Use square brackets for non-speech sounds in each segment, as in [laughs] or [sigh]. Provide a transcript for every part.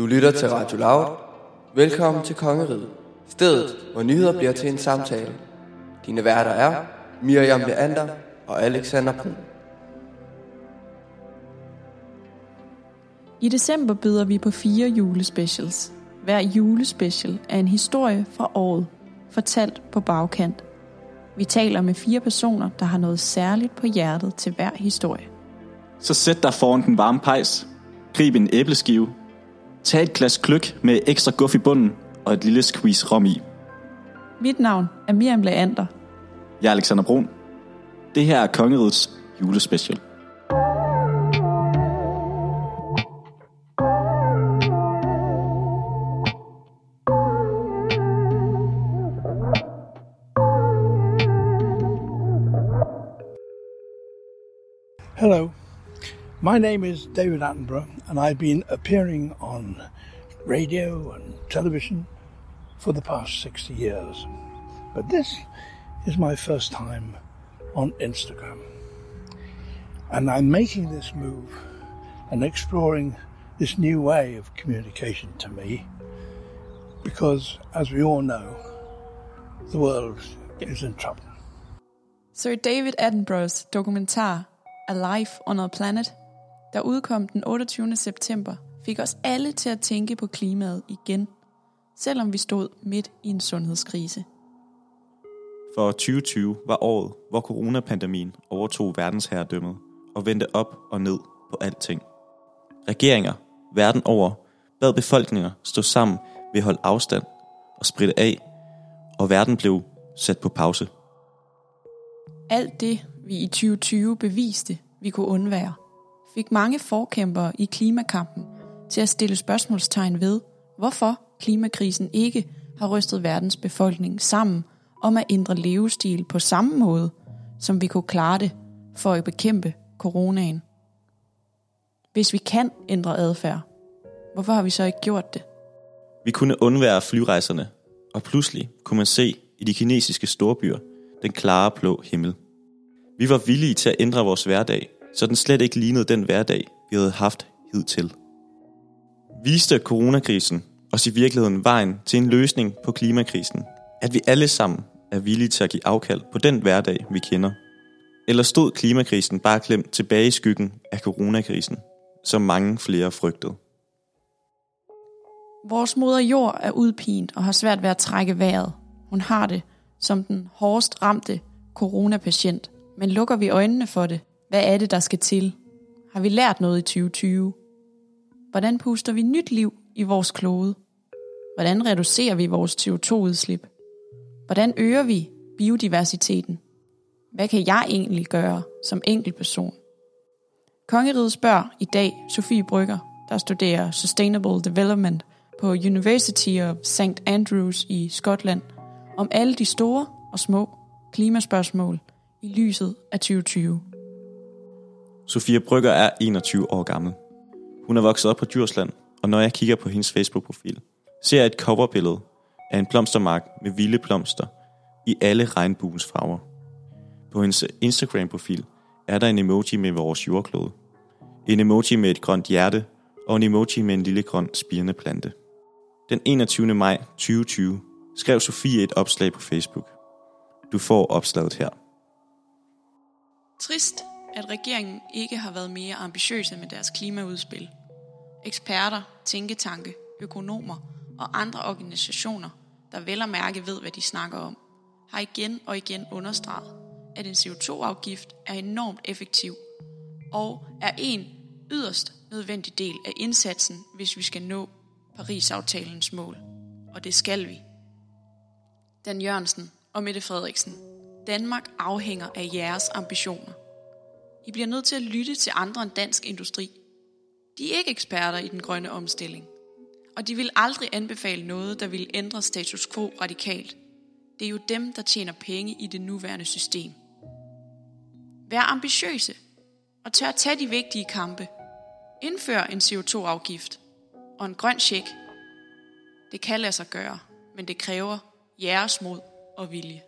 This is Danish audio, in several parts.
Du lytter til Radio Loud. Velkommen til Kongeriget. Stedet, hvor nyheder bliver til en samtale. Dine værter er Miriam Leander og Alexander Brun. I december byder vi på fire julespecials. Hver julespecial er en historie fra året, fortalt på bagkant. Vi taler med fire personer, der har noget særligt på hjertet til hver historie. Så sæt dig foran den varme pejs. Grib en æbleskive. Tag et glas kløk med ekstra guff i bunden og et lille squeeze rom i. Mit navn er Miriam Leander. Jeg er Alexander Brun. Det her er Kongerigets julespecial. My name is David Attenborough, and I've been appearing on radio and television for the past 60 years. But this is my first time on Instagram. And I'm making this move and exploring this new way of communication to me because, as we all know, the world is in trouble. Sir David Attenboroughs dokumentar Alive on a Planet, der udkom den 28. september, fik os alle til at tænke på klimaet igen, selvom vi stod midt i en sundhedskrise. For 2020 var året, hvor coronapandemien overtog verdensherredømmet og vendte op og ned på alting. Regeringer verden over bad befolkninger stå sammen ved at holde afstand og spritte af, og verden blev sat på pause. Alt det, vi i 2020 beviste, vi kunne undvære, fik mange forkæmpere i klimakampen til at stille spørgsmålstegn ved, hvorfor klimakrisen ikke har rystet verdens befolkning sammen om at ændre levestil på samme måde, som vi kunne klare det for at bekæmpe coronaen. Hvis vi kan ændre adfærd, hvorfor har vi så ikke gjort det? Vi kunne undvære flyrejserne, og pludselig kunne man se i de kinesiske storbyer den klare blå himmel. Vi var villige til at ændre vores hverdag, så den slet ikke lignede den hverdag, vi havde haft hidtil. Viste coronakrisen os i virkeligheden vejen til en løsning på klimakrisen, at vi alle sammen er villige til at give afkald på den hverdag, vi kender? Eller stod klimakrisen bare klemt tilbage i skyggen af coronakrisen, som mange flere frygtede? Vores moder jord er udpint og har svært ved at trække vejret. Hun har det som den hårdest ramte coronapatient. Men lukker vi øjnene for det? Hvad er det, der skal til? Har vi lært noget i 2020? Hvordan puster vi nyt liv i vores klode? Hvordan reducerer vi vores CO2-udslip? Hvordan øger vi biodiversiteten? Hvad kan jeg egentlig gøre som enkeltperson? Kongeriget spørger i dag Sofie Brygger, der studerer Sustainable Development på University of St. Andrews i Skotland, om alle de store og små klimaspørgsmål i lyset af 2020. Sofie Brygger er 21 år gammel. Hun er vokset op på Djursland, og når jeg kigger på hendes Facebook-profil, ser jeg et coverbillede af en blomstermark med vilde blomster i alle regnbuens farver. På hendes Instagram-profil er der en emoji med vores jordklode. En emoji med et grønt hjerte og en emoji med en lille grøn spirende plante. Den 21. maj 2020 skrev Sofie et opslag på Facebook. Du får opslaget her. Trist, at regeringen ikke har været mere ambitiøse med deres klimaudspil. Eksperter, tænketanke, økonomer og andre organisationer, der vel og mærke ved, hvad de snakker om, har igen og igen understreget, at en CO2-afgift er enormt effektiv og er en yderst nødvendig del af indsatsen, hvis vi skal nå Paris-aftalens mål. Og det skal vi. Dan Jørgensen og Mette Frederiksen. Danmark afhænger af jeres ambitioner. I bliver nødt til at lytte til andre end dansk industri. De er ikke eksperter i den grønne omstilling. Og de vil aldrig anbefale noget, der vil ændre status quo radikalt. Det er jo dem, der tjener penge i det nuværende system. Vær ambitiøse og tør at tage de vigtige kampe. Indfør en CO2-afgift og en grøn check. Det kan lade sig gøre, men det kræver jeres mod og vilje.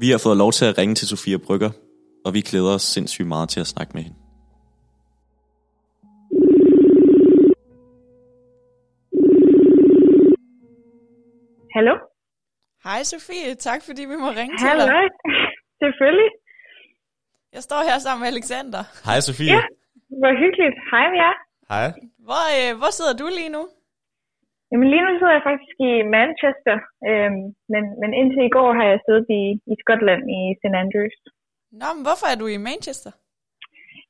Vi har fået lov til at ringe til Sofia Brygger, og vi glæder os sindssygt meget til at snakke med hende. Hallo? Hej Sofie, tak fordi vi må ringe Hallo. til dig. Hallo, [laughs] selvfølgelig. Jeg står her sammen med Alexander. Hej Sofie. Ja, hvor hyggeligt. Hej med jer. Hej. Hvor, øh, hvor sidder du lige nu? Jamen lige nu sidder jeg faktisk i Manchester, øhm, men, men indtil i går har jeg siddet i, i Skotland i St. Andrews. Nå, men hvorfor er du i Manchester?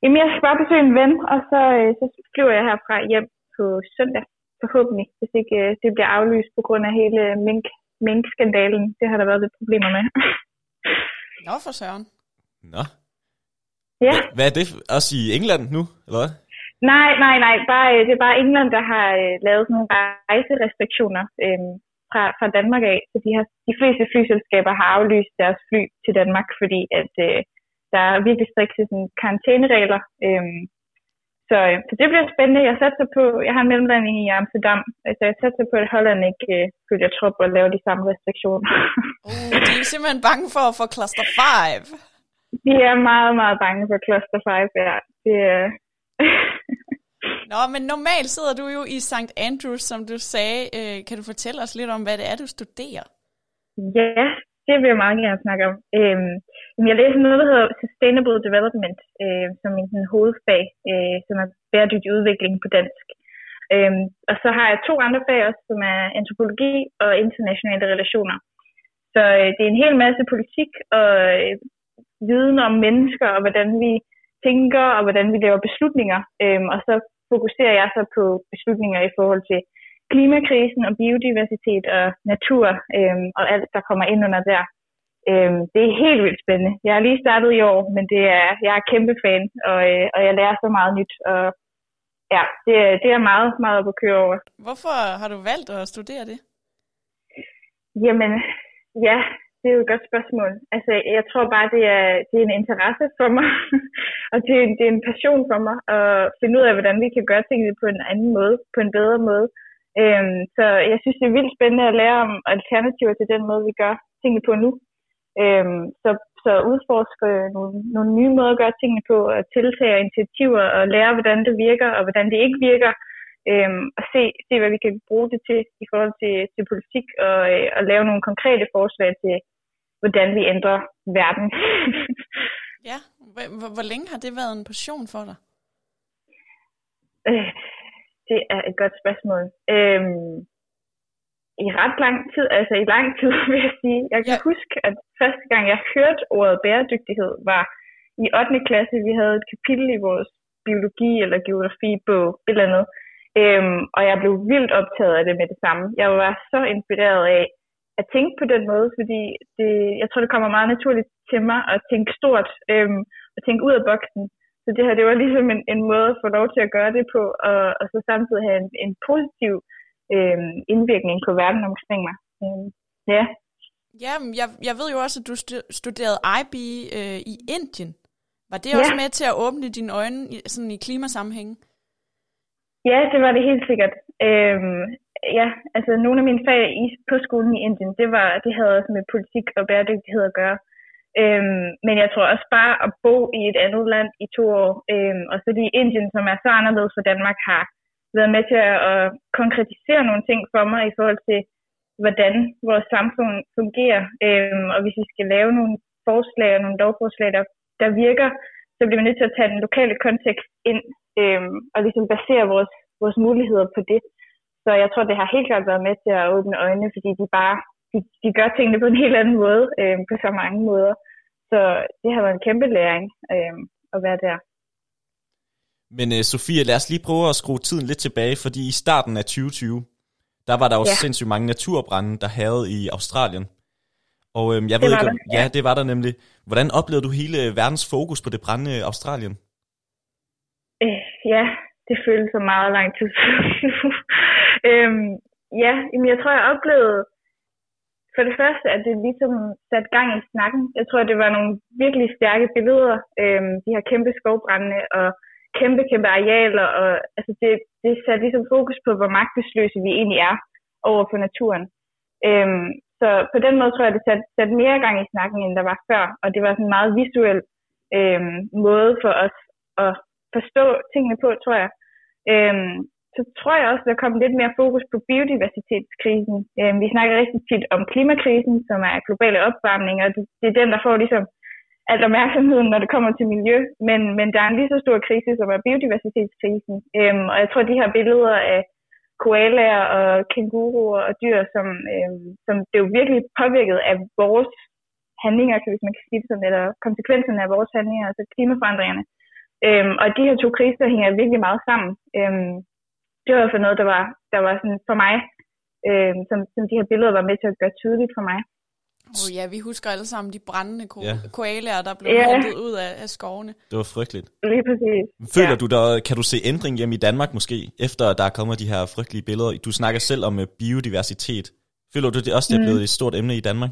Jamen jeg skal bare besøge en ven, og så, øh, så flyver jeg herfra hjem på søndag, forhåbentlig, hvis ikke øh, det bliver aflyst på grund af hele mink, mink-skandalen. Det har der været lidt problemer med. Nå, for søren. Nå. ja. Hvad er det? Også i England nu, eller hvad? Nej, nej, nej. Bare, øh, det er bare England, der har øh, lavet sådan nogle rejserestriktioner øh, fra, fra Danmark af. Så de, har, de fleste flyselskaber har aflyst deres fly til Danmark, fordi at øh, der er virkelig strikse sådan, karantæneregler. Øh, så, øh, så det bliver spændende. Jeg satser på, jeg har en mellemlanding i Amsterdam, så jeg satser på, at Holland ikke øh, følger trop og laver de samme restriktioner. Uh, de er simpelthen bange for at få cluster 5. de er meget, meget bange for Cluster 5, ja. Det, øh, [laughs] Nå, men normalt sidder du jo i St. Andrews, som du sagde. Øh, kan du fortælle os lidt om, hvad det er, du studerer? Ja, det vil jeg meget gerne snakke om. Øhm, jeg læser noget, der hedder Sustainable Development, øh, som en sådan, hovedfag, øh, som er bæredygtig udvikling på dansk. Øhm, og så har jeg to andre fag også, som er antropologi og internationale relationer. Så øh, det er en hel masse politik og øh, viden om mennesker, og hvordan vi tænker, og hvordan vi laver beslutninger. Øhm, og så fokuserer jeg så på beslutninger i forhold til klimakrisen og biodiversitet og natur øhm, og alt, der kommer ind under der. Øhm, det er helt vildt spændende. Jeg har lige startet i år, men det er, jeg er kæmpe fan, og, øh, og jeg lærer så meget nyt. Og ja, det, det er meget, meget op at køre over. Hvorfor har du valgt at studere det? Jamen, ja, det er jo et godt spørgsmål. Altså, jeg tror bare, det er, det er en interesse for mig, [laughs] og det er, det er en passion for mig at finde ud af, hvordan vi kan gøre tingene på en anden måde, på en bedre måde. Øhm, så jeg synes, det er vildt spændende at lære om alternativer til den måde, vi gør tingene på nu. Øhm, så, så udforske øh, nogle, nogle nye måder at gøre tingene på, og tiltage initiativer, og lære, hvordan det virker, og hvordan det ikke virker, øhm, og se, se, hvad vi kan bruge det til i forhold til, til politik, og, øh, og lave nogle konkrete forslag til, hvordan vi ændrer verden. [laughs] ja, hvor, hvor længe har det været en passion for dig? Øh, det er et godt spørgsmål. Øhm, I ret lang tid, altså i lang tid [laughs] vil jeg sige. Jeg kan ja. huske, at første gang jeg hørte ordet bæredygtighed var i 8. klasse. Vi havde et kapitel i vores biologi eller geografi bog, et eller andet. Øhm, og jeg blev vildt optaget af det med det samme. Jeg var så inspireret af at tænke på den måde, fordi det, jeg tror, det kommer meget naturligt til mig at tænke stort øhm, og tænke ud af boksen. Så det her, det var ligesom en, en måde at få lov til at gøre det på, og, og så samtidig have en, en positiv øhm, indvirkning på verden omkring mig. Øhm, ja. Ja, jeg, jeg ved jo også, at du studerede IB øh, i Indien. Var det også ja. med til at åbne dine øjne sådan i klimasammenhæng? Ja, det var det helt sikkert. Øhm, ja, altså nogle af mine fag i, på skolen i Indien, det, var, det havde også med politik og bæredygtighed at gøre. Øhm, men jeg tror også bare at bo i et andet land i to år, øhm, og så i Indien, som er så anderledes for Danmark, har været med til at, at konkretisere nogle ting for mig i forhold til, hvordan vores samfund fungerer. Øhm, og hvis vi skal lave nogle forslag og nogle lovforslag, der, der virker, så bliver vi nødt til at tage den lokale kontekst ind øhm, og ligesom basere vores, vores muligheder på det. Så jeg tror, det har helt klart været med til at åbne øjnene, fordi de bare de, de gør tingene på en helt anden måde, øh, på så mange måder. Så det har været en kæmpe læring øh, at være der. Men uh, Sofie, lad os lige prøve at skrue tiden lidt tilbage, fordi i starten af 2020, der var der jo ja. sindssygt mange naturbrænde, der havde i Australien. Og øhm, jeg det ved ikke, om, ja, det var der nemlig. Hvordan oplevede du hele verdens fokus på det brændende Australien? Øh, ja, det føles så meget lang tid [laughs] øhm, ja, jamen jeg tror, jeg oplevede for det første, at det ligesom satte gang i snakken. Jeg tror, det var nogle virkelig stærke billeder, øhm, de her kæmpe skovbrændende og kæmpe, kæmpe arealer. Og, altså det, det satte ligesom fokus på, hvor magtesløse vi egentlig er over for naturen. Øhm, så på den måde tror jeg, det satte, sat mere gang i snakken, end der var før. Og det var sådan en meget visuel øhm, måde for os at forstå tingene på, tror jeg. Øhm, så tror jeg også, at der kommer lidt mere fokus på biodiversitetskrisen. Øhm, vi snakker rigtig tit om klimakrisen, som er globale opvarmning, og det, det er den, der får ligesom alt opmærksomheden, når det kommer til miljø. Men, men der er en lige så stor krise, som er biodiversitetskrisen. Øhm, og jeg tror, at de her billeder af koalaer og kænguruer og dyr, som, øhm, som det jo virkelig påvirket af vores handlinger, hvis man kan sige det sådan, eller konsekvenserne af vores handlinger, altså klimaforandringerne. Øhm, og de her to kriser hænger virkelig meget sammen. Øhm, det var for noget, der var, der var sådan for mig, øhm, som, som de her billeder var med til at gøre tydeligt for mig. Oh ja, vi husker alle sammen de brændende ko- ja. koalaer, der blev ja. hentet ud af, af skovene. Det var frygteligt. Lige præcis. Føler ja. du der, kan du se ændring hjem i Danmark måske, efter der er kommet de her frygtelige billeder? Du snakker selv om øh, biodiversitet. Føler du det også, det er blevet mm. et stort emne i Danmark?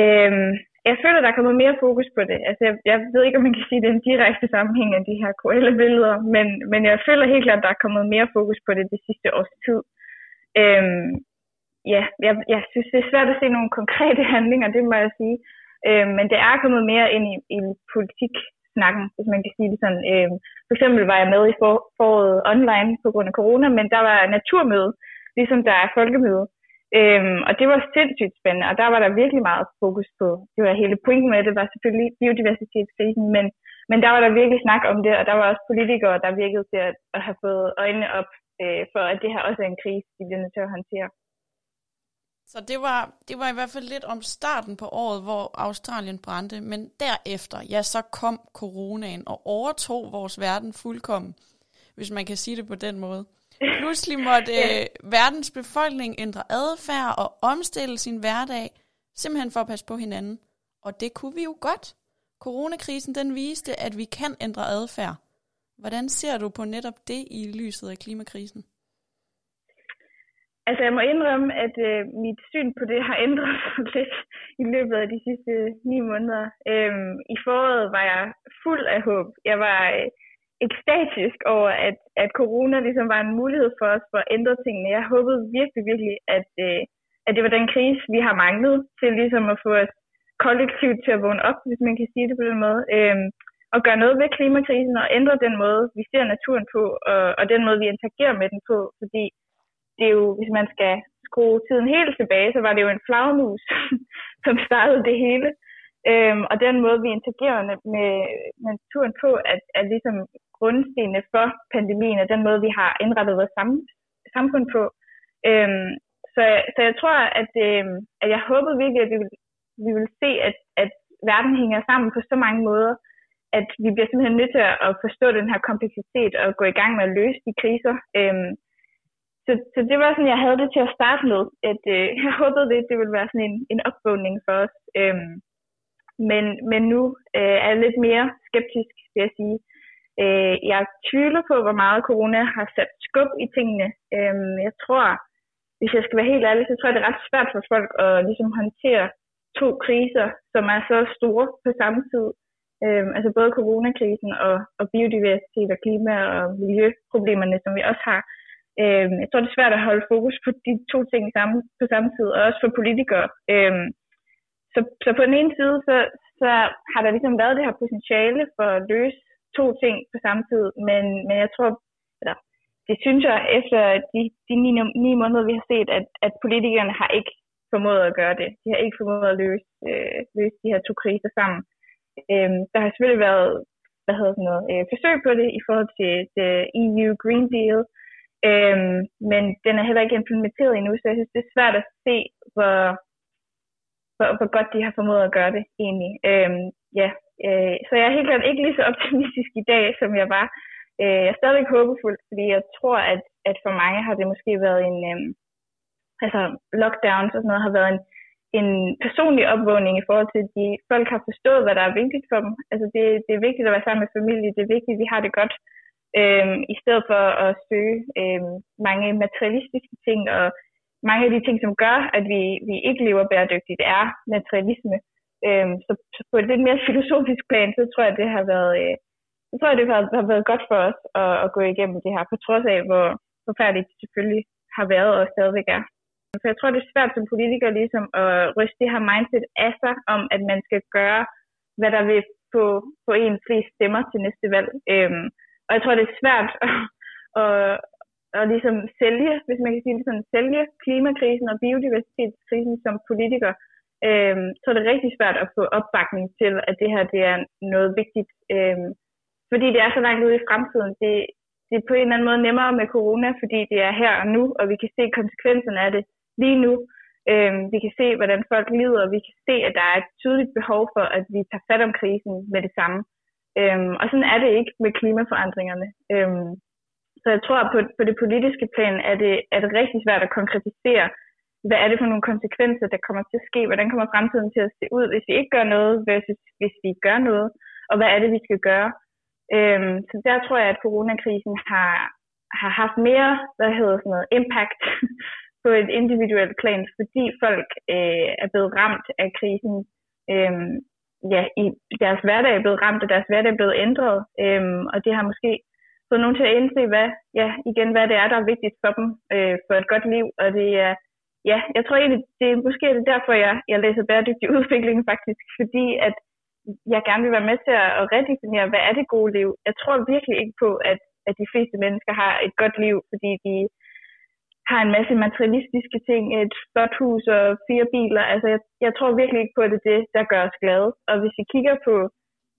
Øhm, jeg føler, der er kommet mere fokus på det. Altså, jeg, jeg ved ikke, om man kan sige, at det er en direkte sammenhæng af de her KL-billeder, men, men jeg føler helt klart, at der er kommet mere fokus på det det sidste års tid. Øhm, ja, jeg, jeg synes, det er svært at se nogle konkrete [laughs] handlinger, det må jeg sige. Øhm, men det er kommet mere ind i, i politik-snakken, hvis man kan sige det sådan. Øhm, for eksempel var jeg med i for, foråret online på grund af corona, men der var naturmøde, ligesom der er folkemøde. Øhm, og det var sindssygt spændende, og der var der virkelig meget fokus på, det var hele pointen med det, var selvfølgelig biodiversitetskrisen, men, men der var der virkelig snak om det, og der var også politikere, der virkede til at, at have fået øjnene op øh, for, at det her også er en krise, de bliver nødt til at håndtere. Så det var, det var i hvert fald lidt om starten på året, hvor Australien brændte, men derefter, ja, så kom coronaen og overtog vores verden fuldkommen, hvis man kan sige det på den måde. Pludselig måtte [laughs] øh, verdens befolkning ændre adfærd og omstille sin hverdag, simpelthen for at passe på hinanden. Og det kunne vi jo godt. Coronakrisen den viste, at vi kan ændre adfærd. Hvordan ser du på netop det i lyset af klimakrisen? Altså jeg må indrømme, at øh, mit syn på det har ændret [laughs] sig lidt i løbet af de sidste ni måneder. Øhm, I foråret var jeg fuld af håb. Jeg var øh, ekstatisk over, at, at corona ligesom var en mulighed for os for at ændre tingene. Jeg håbede virkelig, virkelig, at, øh, at det var den krise, vi har manglet til ligesom at få os kollektivt til at vågne op, hvis man kan sige det på den måde. Øh, og gøre noget ved klimakrisen og ændre den måde, vi ser naturen på, og, og den måde, vi interagerer med den på. Fordi det er jo, hvis man skal skrue tiden helt tilbage, så var det jo en flagmus, [laughs] som startede det hele. Øhm, og den måde, vi interagerer med, med naturen på, at, er ligesom grundstenene for pandemien, og den måde, vi har indrettet vores sam, samfund på. Øhm, så, så jeg tror, at, øhm, at jeg håbede virkelig, at vi vil, vi vil se, at, at verden hænger sammen på så mange måder, at vi bliver simpelthen nødt til at forstå den her kompleksitet og gå i gang med at løse de kriser. Øhm, så, så det var sådan, jeg havde det til at starte med, at øh, jeg håbede det, det ville være sådan en, en opvågning for os. Øhm, men, men nu øh, er jeg lidt mere skeptisk, vil jeg sige. Øh, jeg tvivler på, hvor meget corona har sat skub i tingene. Øh, jeg tror, hvis jeg skal være helt ærlig, så tror jeg, det er ret svært for folk at ligesom håndtere to kriser, som er så store på samme tid. Øh, altså både coronakrisen og, og biodiversitet og klima og miljøproblemerne, som vi også har. Øh, jeg tror, det er svært at holde fokus på de to ting samme, på samme tid, og også for politikere. Øh, så, så på den ene side, så, så har der ligesom været det her potentiale for at løse to ting på samme tid, men, men jeg tror, eller det synes jeg efter de, de ni, ni måneder, vi har set, at, at politikerne har ikke formået at gøre det. De har ikke formået at løse, øh, løse de her to kriser sammen. Øhm, der har selvfølgelig været hvad hedder sådan noget, øh, forsøg på det i forhold til det EU Green Deal, øhm, men den er heller ikke implementeret endnu, så jeg synes, det er svært at se, hvor, hvor, hvor godt de har formået at gøre det egentlig. Øhm, ja, øh, så jeg er helt klart ikke lige så optimistisk i dag, som jeg var. Øh, jeg er stadig håbefuld, fordi jeg tror, at, at for mange har det måske været en, øh, altså lockdowns og sådan noget har været en, en personlig opvågning i forhold til, at de folk har forstået, hvad der er vigtigt for dem. Altså det, det er vigtigt at være sammen med familie, det er vigtigt, at vi har det godt, øh, i stedet for at søge øh, mange materialistiske ting, og mange af de ting, som gør, at vi, vi ikke lever bæredygtigt, er materialisme. Øhm, så, så på et lidt mere filosofisk plan, så tror jeg, det har været, øh, så tror jeg, det har, har været godt for os at, at gå igennem det her, på trods af, hvor forfærdeligt det selvfølgelig har været og stadigvæk er. Så jeg tror, det er svært som politiker ligesom at ryste det her mindset af sig, om at man skal gøre, hvad der vil få, få en flest stemmer til næste valg. Øhm, og jeg tror, det er svært [laughs] at, at ligesom sælge, hvis man kan sige det sådan, sælge klimakrisen og biodiversitetskrisen som politiker, øh, så er det rigtig svært at få opbakning til, at det her det er noget vigtigt. Øh, fordi det er så langt ude i fremtiden. Det, det er på en eller anden måde nemmere med corona, fordi det er her og nu, og vi kan se konsekvenserne af det lige nu. Øh, vi kan se, hvordan folk lider, og vi kan se, at der er et tydeligt behov for, at vi tager fat om krisen med det samme. Øhm, og sådan er det ikke med klimaforandringerne. Øhm, så jeg tror, at på, på det politiske plan er det, er det rigtig svært at konkretisere, hvad er det for nogle konsekvenser, der kommer til at ske, hvordan kommer fremtiden til at se ud, hvis vi ikke gør noget, versus hvis vi gør noget, og hvad er det, vi skal gøre. Øhm, så der tror jeg, at coronakrisen har, har haft mere, hvad hedder sådan noget, impact [laughs] på et individuelt plan, fordi folk øh, er blevet ramt af krisen. Øhm, ja, i deres hverdag er blevet ramt, og deres hverdag er blevet ændret. Øhm, og det har måske få nogen til at indse, hvad, ja, igen, hvad det er, der er vigtigt for dem øh, for et godt liv. Og det er, ja, jeg tror egentlig, det er måske er det derfor, jeg, jeg læser bæredygtig [laughs] udvikling faktisk, fordi at jeg gerne vil være med til at, at redefinere, hvad er det gode liv. Jeg tror virkelig ikke på, at, at de fleste mennesker har et godt liv, fordi de har en masse materialistiske ting, et flot hus og fire biler. Altså, jeg, jeg tror virkelig ikke på, at det er det, der gør os glade. Og hvis vi kigger på,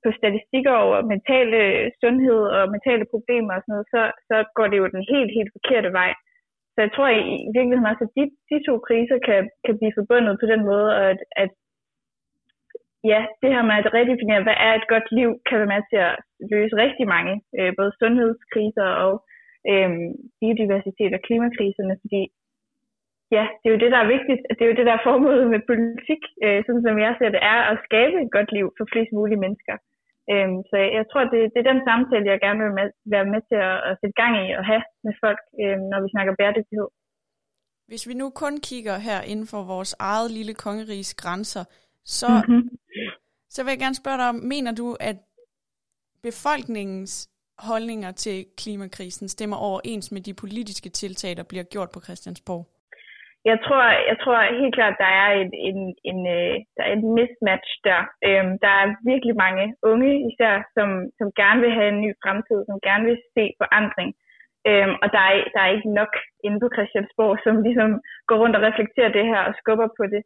på statistikker over mentale øh, sundhed og mentale problemer og sådan noget, så, så går det jo den helt, helt forkerte vej. Så jeg tror i, i virkeligheden også, at de, de to kriser kan, kan blive forbundet på den måde, at, at ja, det her med at redefinere, hvad er et godt liv, kan være med til at løse rigtig mange, øh, både sundhedskriser og øh, biodiversitet og klimakriserne, fordi ja, det er jo det, der er vigtigt. Det er jo det, der er formålet med politik, øh, sådan som jeg ser det, er at skabe et godt liv for flest mulige mennesker. Øh, så jeg tror, det, det er den samtale, jeg gerne vil med, være med til at, at sætte gang i og have med folk, øh, når vi snakker bæredygtighed. Hvis vi nu kun kigger her inden for vores eget lille kongerigs grænser, så, mm-hmm. så vil jeg gerne spørge dig om, mener du, at befolkningens holdninger til klimakrisen stemmer overens med de politiske tiltag, der bliver gjort på Christiansborg? Jeg tror, jeg tror helt klart, der er en, en, en, øh, der er et mismatch der. Øhm, der er virkelig mange unge især, som, som gerne vil have en ny fremtid, som gerne vil se forandring. Øhm, og der er, der er ikke nok inde på Christiansborg, som ligesom går rundt og reflekterer det her og skubber på det.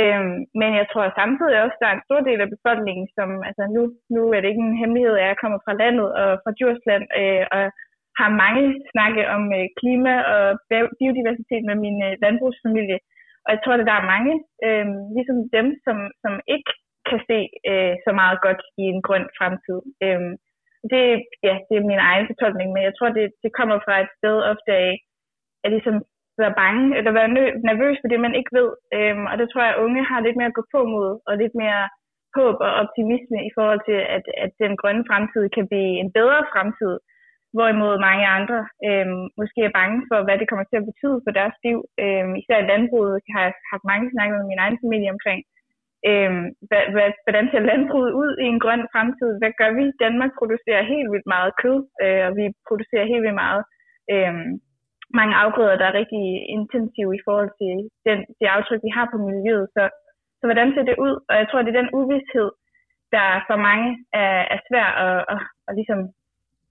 Øhm, men jeg tror samtidig også, der er en stor del af befolkningen, som, altså nu, nu er det ikke en hemmelighed, at jeg kommer fra landet og fra Djursland, øh, og har mange snakke om øh, klima og biodiversitet med min øh, landbrugsfamilie. Og jeg tror, at der er mange, øh, ligesom dem, som, som ikke kan se øh, så meget godt i en grøn fremtid. Øh, det, ja, det er min egen fortolkning, men jeg tror, det, det kommer fra et sted ofte af, at ligesom være bange eller være nervøs for det, man ikke ved. Øhm, og det tror jeg, at unge har lidt mere at gå på mod, og lidt mere håb og optimisme i forhold til, at, at den grønne fremtid kan blive en bedre fremtid. Hvorimod mange andre øh, måske er bange for, hvad det kommer til at betyde for deres liv. Øh, især i landbruget har jeg haft mange snakket med min egen familie omkring. øh, hvad, hvad, hvordan ser landbruget ud i en grøn fremtid? Hvad gør vi? Danmark producerer helt vildt meget kød, øh, og vi producerer helt vildt meget øh, mange afgrøder, der er rigtig intensive i forhold til den, det aftryk, vi har på miljøet. Så, så hvordan ser det ud? Og jeg tror, det er den uvidshed, der for mange er, er svær at, at, at ligesom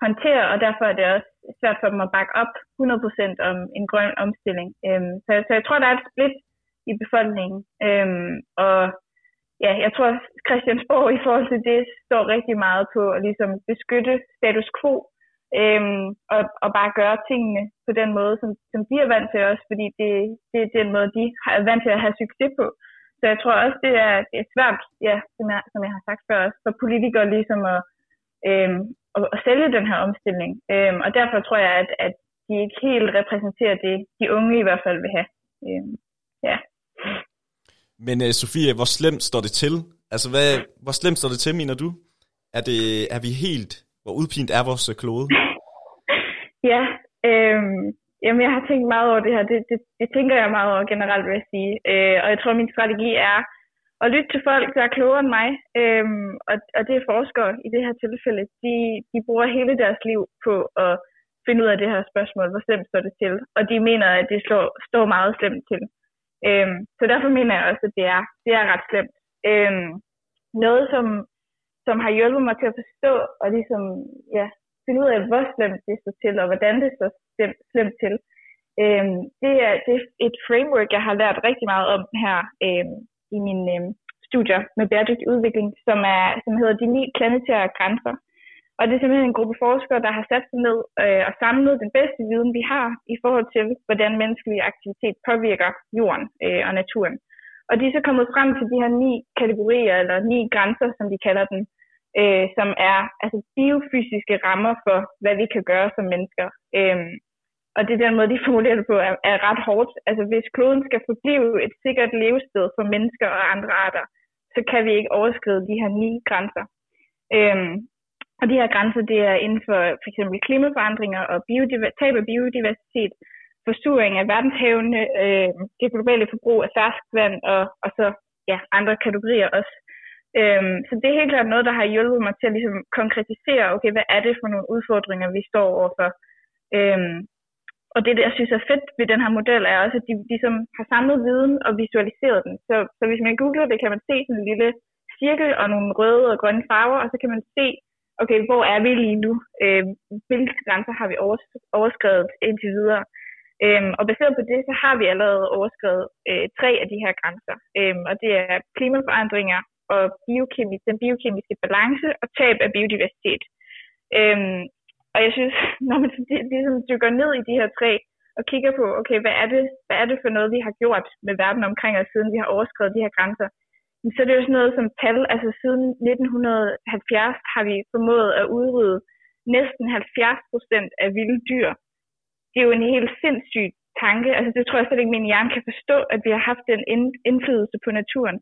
håndtere, og derfor er det også svært for dem at bakke op 100% om en grøn omstilling. Øhm, så, så jeg tror, der er et split i befolkningen. Øhm, og ja, jeg tror, Christiansborg i forhold til det står rigtig meget på at ligesom beskytte status quo øhm, og, og bare gøre tingene på den måde, som, som de er vant til også, fordi det, det er den måde, de er vant til at have succes på. Så jeg tror også, det er, det er svært, ja, som, jeg, som jeg har sagt før, også for politikere ligesom at, øhm, at, at sælge den her omstilling. Øhm, og derfor tror jeg, at, at de ikke helt repræsenterer det, de unge i hvert fald vil have. Øhm, ja. Men uh, Sofie, hvor slemt står det til? Altså, hvad, hvor slemt står det til, mener du? Er, det, er vi helt, hvor udpint er vores klode? [laughs] Ja, øhm, jamen jeg har tænkt meget over det her. Det, det, det tænker jeg meget over generelt, vil jeg sige. Øh, og jeg tror, min strategi er at lytte til folk, der er klogere end mig. Øhm, og, og det er forskere i det her tilfælde. De, de bruger hele deres liv på at finde ud af det her spørgsmål. Hvor slemt står det til? Og de mener, at det slår, står meget slemt til. Øhm, så derfor mener jeg også, at det er, det er ret slemt. Øhm, noget, som, som har hjulpet mig til at forstå og ligesom, ja, finde ud af, hvor slemt det står til, og hvordan det står slemt, slemt til. Øhm, det, er, det er et framework, jeg har lært rigtig meget om her øhm, i mine øh, studier med bæredygtig udvikling, som, er, som hedder de ni planetære grænser. Og det er simpelthen en gruppe forskere, der har sat sig ned øh, og samlet den bedste viden, vi har i forhold til, hvordan menneskelig aktivitet påvirker jorden øh, og naturen. Og de er så kommet frem til de her ni kategorier, eller ni grænser, som de kalder dem, øh, som er altså biofysiske rammer for, hvad vi kan gøre som mennesker. Øh, og det er den måde, de [laughs] formulerer det på, er, er ret hårdt. Altså hvis kloden skal forblive et sikkert levested for mennesker og andre arter, så kan vi ikke overskride de her ni grænser. Øhm, og de her grænser, det er inden for for eksempel klimaforandringer og tab af biodiversitet, forsuring af verdenshavene, øh, det globale forbrug af ferskvand og, og så ja, andre kategorier også. Øhm, så det er helt klart noget, der har hjulpet mig til at ligesom konkretisere, okay, hvad er det for nogle udfordringer, vi står overfor. Øhm, og det, jeg synes er fedt ved den her model, er også, at de ligesom har samlet viden og visualiseret den. Så, så hvis man googler det, kan man se sådan en lille cirkel og nogle røde og grønne farver, og så kan man se, okay, hvor er vi lige nu? Øh, hvilke grænser har vi overskrevet indtil videre? Øhm, og baseret på det, så har vi allerede overskrevet øh, tre af de her grænser. Øhm, og det er klimaforandringer og biokemi, den biokemiske balance og tab af biodiversitet. Øhm, og jeg synes, [laughs] når man ligesom dykker ned i de her tre og kigger på, okay, hvad er, det, hvad er det for noget, vi har gjort med verden omkring os, siden vi har overskrevet de her grænser, så det jo sådan noget som tal. Altså siden 1970 har vi formået at udrydde næsten 70 procent af vilde dyr. Det er jo en helt sindssyg tanke. Altså det tror jeg slet ikke, min hjerne kan forstå, at vi har haft den indflydelse på naturen.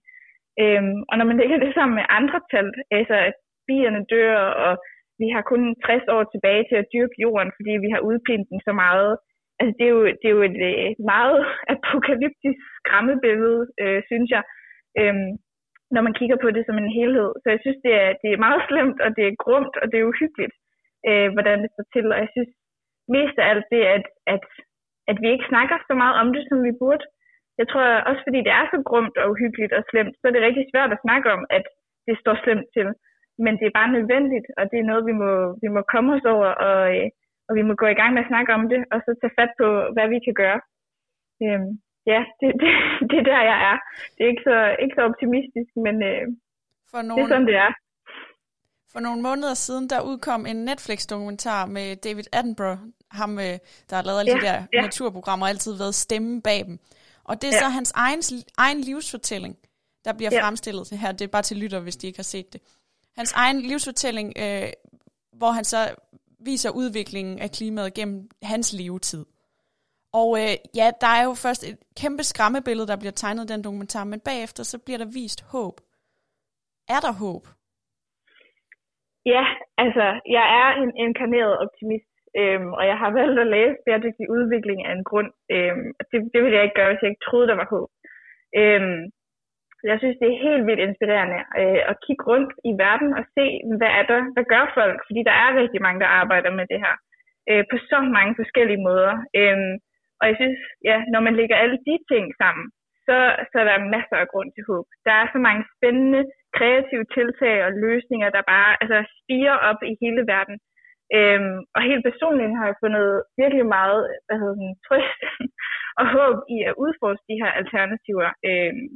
Øhm, og når man lægger det sammen med andre tal, altså at bierne dør, og vi har kun 60 år tilbage til at dyrke jorden, fordi vi har udpint den så meget. Altså det er jo, det er jo et, øh, meget [laughs] apokalyptisk skræmmebillede, øh, synes jeg. øh, når man kigger på det som en helhed. Så jeg synes, det er, det er meget [laughs] slemt, og det er grumt, og det er uhyggeligt, øh, hvordan det står til. Og jeg synes mest af alt det, at, at, at vi ikke snakker så meget om det, som vi burde. Jeg tror også, fordi det er så grumt og uhyggeligt og slemt, så er det rigtig svært at snakke om, at det står slemt til. Men det er bare nødvendigt, og det er noget, vi må, vi må komme os over, og, øh, og vi må gå i gang med at snakke om det, og så tage fat på, hvad vi kan gøre. Øhm, ja, det, [laughs] det, det er der, jeg er. Det er ikke så, ikke så optimistisk, men øh, For nogle, det er sådan, det er. For nogle måneder siden, der udkom en Netflix-dokumentar med David Attenborough, ham, øh, der har lavet alle ja, de der ja. naturprogrammer, og altid været stemme bag dem. Og det er ja. så hans egen, egen livsfortælling, der bliver ja. fremstillet her. Det er bare til lytter, hvis de ikke har set det. Hans egen livsfortælling, øh, hvor han så viser udviklingen af klimaet gennem hans levetid. Og øh, ja, der er jo først et kæmpe skræmmebillede, der bliver tegnet i den dokumentar, men bagefter så bliver der vist håb. Er der håb? Ja, altså, jeg er en inkarneret optimist, øhm, og jeg har valgt at læse bæredygtig udvikling af en grund. Øhm, det, det ville jeg ikke gøre, hvis jeg ikke troede, der var håb. Øhm, jeg synes, det er helt vildt inspirerende øh, at kigge rundt i verden og se, hvad er der, hvad gør folk? Fordi der er rigtig mange, der arbejder med det her øh, på så mange forskellige måder. Øh, og jeg synes, ja, når man lægger alle de ting sammen, så, så er der masser af grund til håb. Der er så mange spændende, kreative tiltag og løsninger, der bare altså, spiger op i hele verden. Øhm, og helt personligt har jeg fundet virkelig meget hvad hedder den, trøst [laughs] og håb i at udforske de her alternativer, øhm,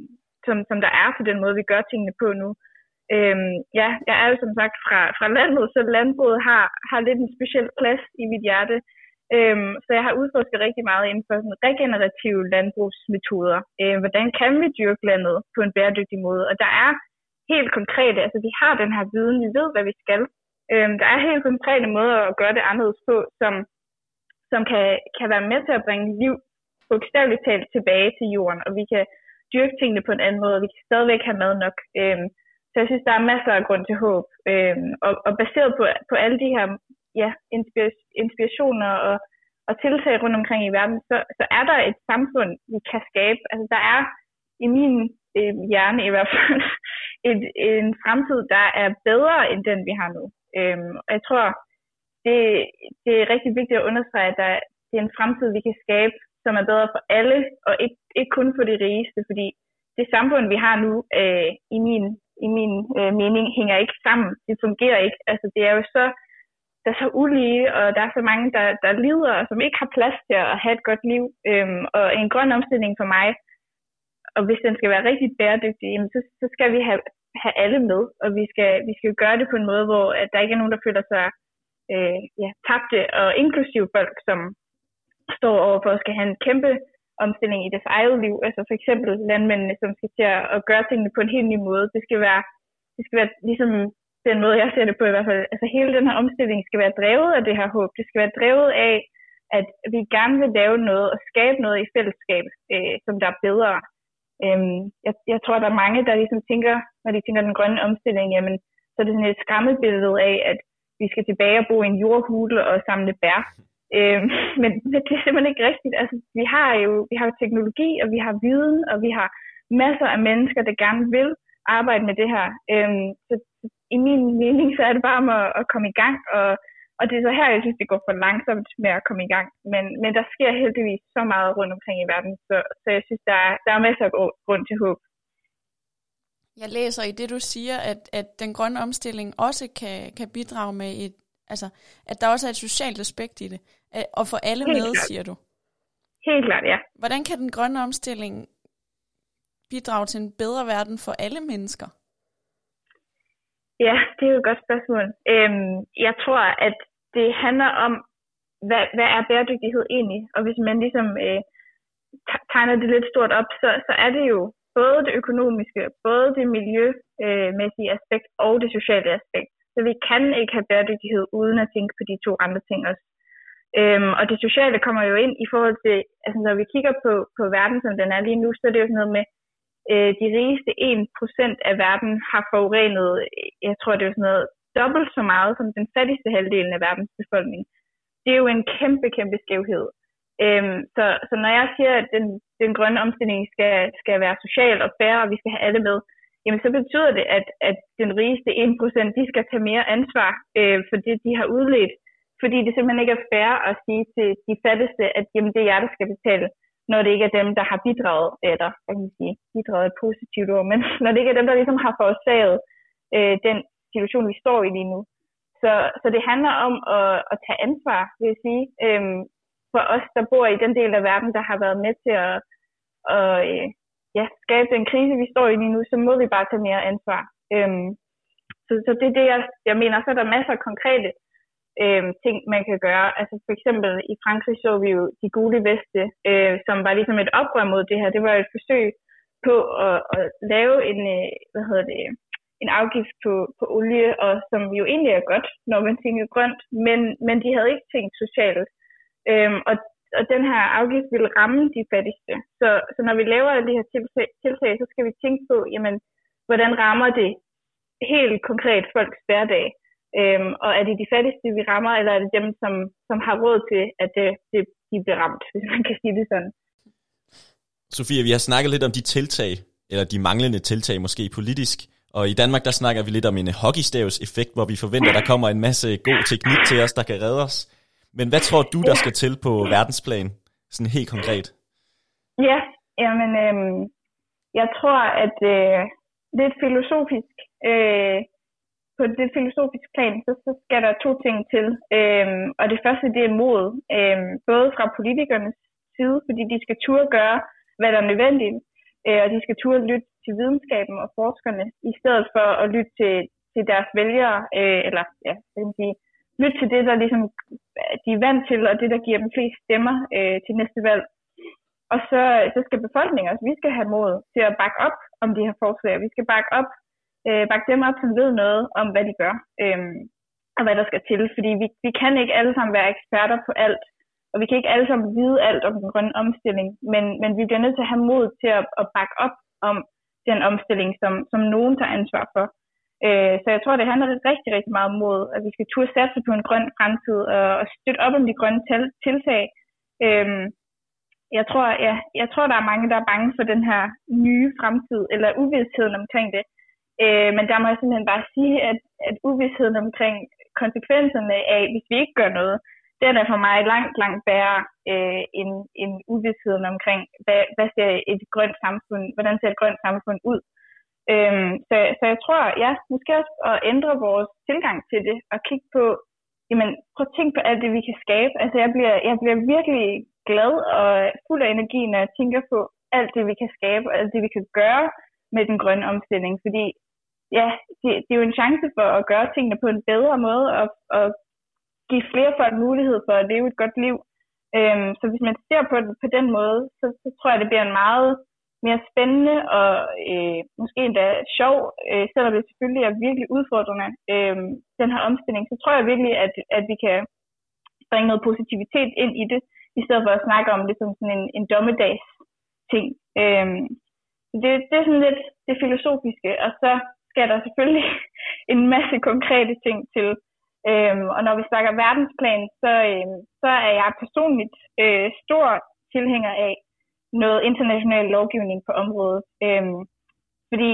som, som der er på den måde, vi gør tingene på nu. Øhm, ja, jeg er jo som sagt fra, fra landet, så landbruget har, har lidt en speciel plads i mit hjerte. Øhm, så jeg har udforsket rigtig meget inden for sådan regenerative landbrugsmetoder. Øhm, hvordan kan vi dyrke landet på en bæredygtig måde? Og der er helt konkrete, altså vi har den her viden, vi ved, hvad vi skal. Øhm, der er helt konkrete måder at gøre det anderledes på, som, som kan, kan være med til at bringe liv bogstaveligt talt tilbage til jorden, og vi kan styrke tingene på en anden måde, og vi kan stadigvæk have mad nok. Øhm, så jeg synes, der er masser af grund til håb. Øhm, og, og baseret på, på alle de her ja, inspirationer og, og tiltag rundt omkring i verden, så, så er der et samfund, vi kan skabe. Altså der er i min øh, hjerne i hvert fald [laughs] et, en fremtid, der er bedre end den, vi har nu. Øhm, og jeg tror, det, det er rigtig vigtigt at understrege, at der, det er en fremtid, vi kan skabe, som er bedre for alle, og ikke, ikke kun for de rigeste, fordi det samfund, vi har nu, øh, i min, i min øh, mening, hænger ikke sammen. Det fungerer ikke. Altså, det er jo så der er så ulige, og der er så mange, der, der lider, og som ikke har plads til at have et godt liv. Øhm, og en grøn omstilling for mig, og hvis den skal være rigtig bæredygtig, jamen, så, så skal vi have, have alle med, og vi skal, vi skal gøre det på en måde, hvor at der ikke er nogen, der føler sig øh, ja, tabte, og inklusive folk, som står overfor at skal have en kæmpe omstilling i deres eget liv. Altså for eksempel landmændene, som skal til at gøre tingene på en helt ny måde. Det skal være, det skal være ligesom den måde, jeg ser det på i hvert fald. Altså hele den her omstilling skal være drevet af det her håb. Det skal være drevet af, at vi gerne vil lave noget og skabe noget i fællesskab, øh, som der er bedre. Øhm, jeg, jeg tror, der er mange, der ligesom tænker, når de tænker den grønne omstilling, jamen, så er det sådan et skræmmebillede af, at vi skal tilbage og bo i en jordhule og samle bær. Øh, [laughs] men, men det er simpelthen ikke rigtigt. Altså, vi har jo vi har jo teknologi, og vi har viden, og vi har masser af mennesker, der gerne vil arbejde med det her. Øh, så i min mening, så er det bare om at, at komme i gang, og, og det er så her, jeg synes, det går for langsomt med at komme i gang. Men, men der sker heldigvis så meget rundt omkring i verden, så, så jeg synes, der er, der er masser af grund til håb. Jeg læser i det, du siger, at, at den grønne omstilling også kan, kan bidrage med et, altså, at der også er et socialt aspekt i det, og for alle Helt med, klart. siger du. Helt klart, ja. Hvordan kan den grønne omstilling bidrage til en bedre verden for alle mennesker? Ja, det er jo et godt spørgsmål. Øhm, jeg tror, at det handler om, hvad, hvad er bæredygtighed egentlig? Og hvis man ligesom øh, tegner det lidt stort op, så, så er det jo både det økonomiske, både det miljømæssige aspekt og det sociale aspekt. Så vi kan ikke have bæredygtighed uden at tænke på de to andre ting også. Øhm, og det sociale kommer jo ind i forhold til, altså når vi kigger på, på verden, som den er lige nu, så er det jo sådan noget med, øh, de rigeste 1% af verden har forurenet, øh, jeg tror det er sådan noget, dobbelt så meget som den fattigste halvdelen af verdens befolkning. Det er jo en kæmpe, kæmpe skævhed. Øhm, så, så når jeg siger, at den, den grønne omstilling skal, skal være social og fair, og vi skal have alle med, jamen så betyder det, at, at den rigeste 1% de skal tage mere ansvar øh, for det, de har udledt. Fordi det simpelthen ikke er fair at sige til de fattigste, at jamen, det er jer, der skal betale når det ikke er dem, der har bidraget, eller hvad kan man sige, bidraget et positivt ord, men [laughs] når det ikke er dem, der ligesom har forårsaget øh, den situation, vi står i lige nu. Så, så det handler om at, at tage ansvar, vil jeg sige, øhm, for os, der bor i den del af verden, der har været med til at, at øh, ja, skabe den krise, vi står i lige nu, så må vi bare tage mere ansvar. Øhm, så, så det er det, jeg, jeg mener. Så er der masser af konkrete øhm, ting, man kan gøre. Altså for eksempel i Frankrig så vi jo de gule veste, øh, som var ligesom et oprør mod det her. Det var et forsøg på at, at lave en, øh, hvad hedder det, en afgift på, på olie, og som jo egentlig er godt, når man tænker grønt, men, men de havde ikke tænkt socialt. Øhm, og, og den her afgift vil ramme de fattigste. Så, så når vi laver de her tiltag, tiltag, så skal vi tænke på, jamen, hvordan rammer det helt konkret folks hverdag? Øhm, og er det de fattigste, vi rammer, eller er det dem, som, som har råd til, at det, det, de bliver ramt, [laughs] hvis man kan sige det sådan? Sofia, vi har snakket lidt om de tiltag, eller de manglende tiltag måske politisk, og i Danmark der snakker vi lidt om en hockeystavs effekt, hvor vi forventer, at der kommer en masse god teknik til os, der kan redde os. Men hvad tror du, der skal til på verdensplan, sådan helt konkret? Ja, jamen, øhm, jeg tror, at øh, lidt filosofisk, øh, på det filosofiske plan, så, så skal der to ting til. Øhm, og det første, det er mod. Øhm, både fra politikernes side, fordi de skal turde gøre, hvad der er nødvendigt, øh, og de skal turde lytte til videnskaben og forskerne, i stedet for at lytte til, til deres vælgere, øh, eller ja, hvad kan sige, lytte til det, der ligesom øh, de er vant til, og det, der giver dem flest stemmer øh, til næste valg. Og så, så skal befolkningen også, vi skal have mod til at bakke op om de her forslag. Vi skal bakke op øh, bakke dem op, som ved noget om, hvad de gør, øh, og hvad der skal til. Fordi vi, vi kan ikke alle sammen være eksperter på alt, og vi kan ikke alle sammen vide alt om den grønne omstilling, men, men vi bliver nødt til at have mod til at, at bakke op om den omstilling, som, som nogen tager ansvar for. Øh, så jeg tror, det handler rigtig, rigtig meget om mod, at vi skal turde satse på en grøn fremtid og, og støtte op om de grønne tiltag. Øh, jeg tror, ja, jeg tror, der er mange, der er bange for den her nye fremtid, eller uvidsheden omkring det. Øh, men der må jeg simpelthen bare sige, at, at uvidsheden omkring konsekvenserne af, hvis vi ikke gør noget, den er for mig langt, langt værre øh, end, end uvidsheden omkring, hvad, hvad ser et grønt samfund, hvordan ser et grønt samfund ud. Øhm, så, så jeg tror, ja, måske også at ændre vores tilgang til det, og kigge på, jamen prøv at tænke på alt det, vi kan skabe. Altså jeg bliver, jeg bliver virkelig glad og fuld af energi, når jeg tænker på alt det, vi kan skabe, og alt det, vi kan gøre med den grønne omstilling. Fordi ja, det, det er jo en chance for at gøre tingene på en bedre måde, og, og give flere folk mulighed for at leve et godt liv. Øhm, så hvis man ser på det på den måde, så, så tror jeg, det bliver en meget mere spændende og øh, måske endda sjov, øh, selvom det selvfølgelig er virkelig udfordrende, øh, den her omstilling, så tror jeg virkelig, at, at vi kan bringe noget positivitet ind i det, i stedet for at snakke om det som sådan en, en dommedags ting. Øh, det, det er sådan lidt det filosofiske, og så skal der selvfølgelig [laughs] en masse konkrete ting til. Øhm, og når vi snakker verdensplan, så, øhm, så er jeg personligt øh, stor tilhænger af noget international lovgivning på området. Øhm, fordi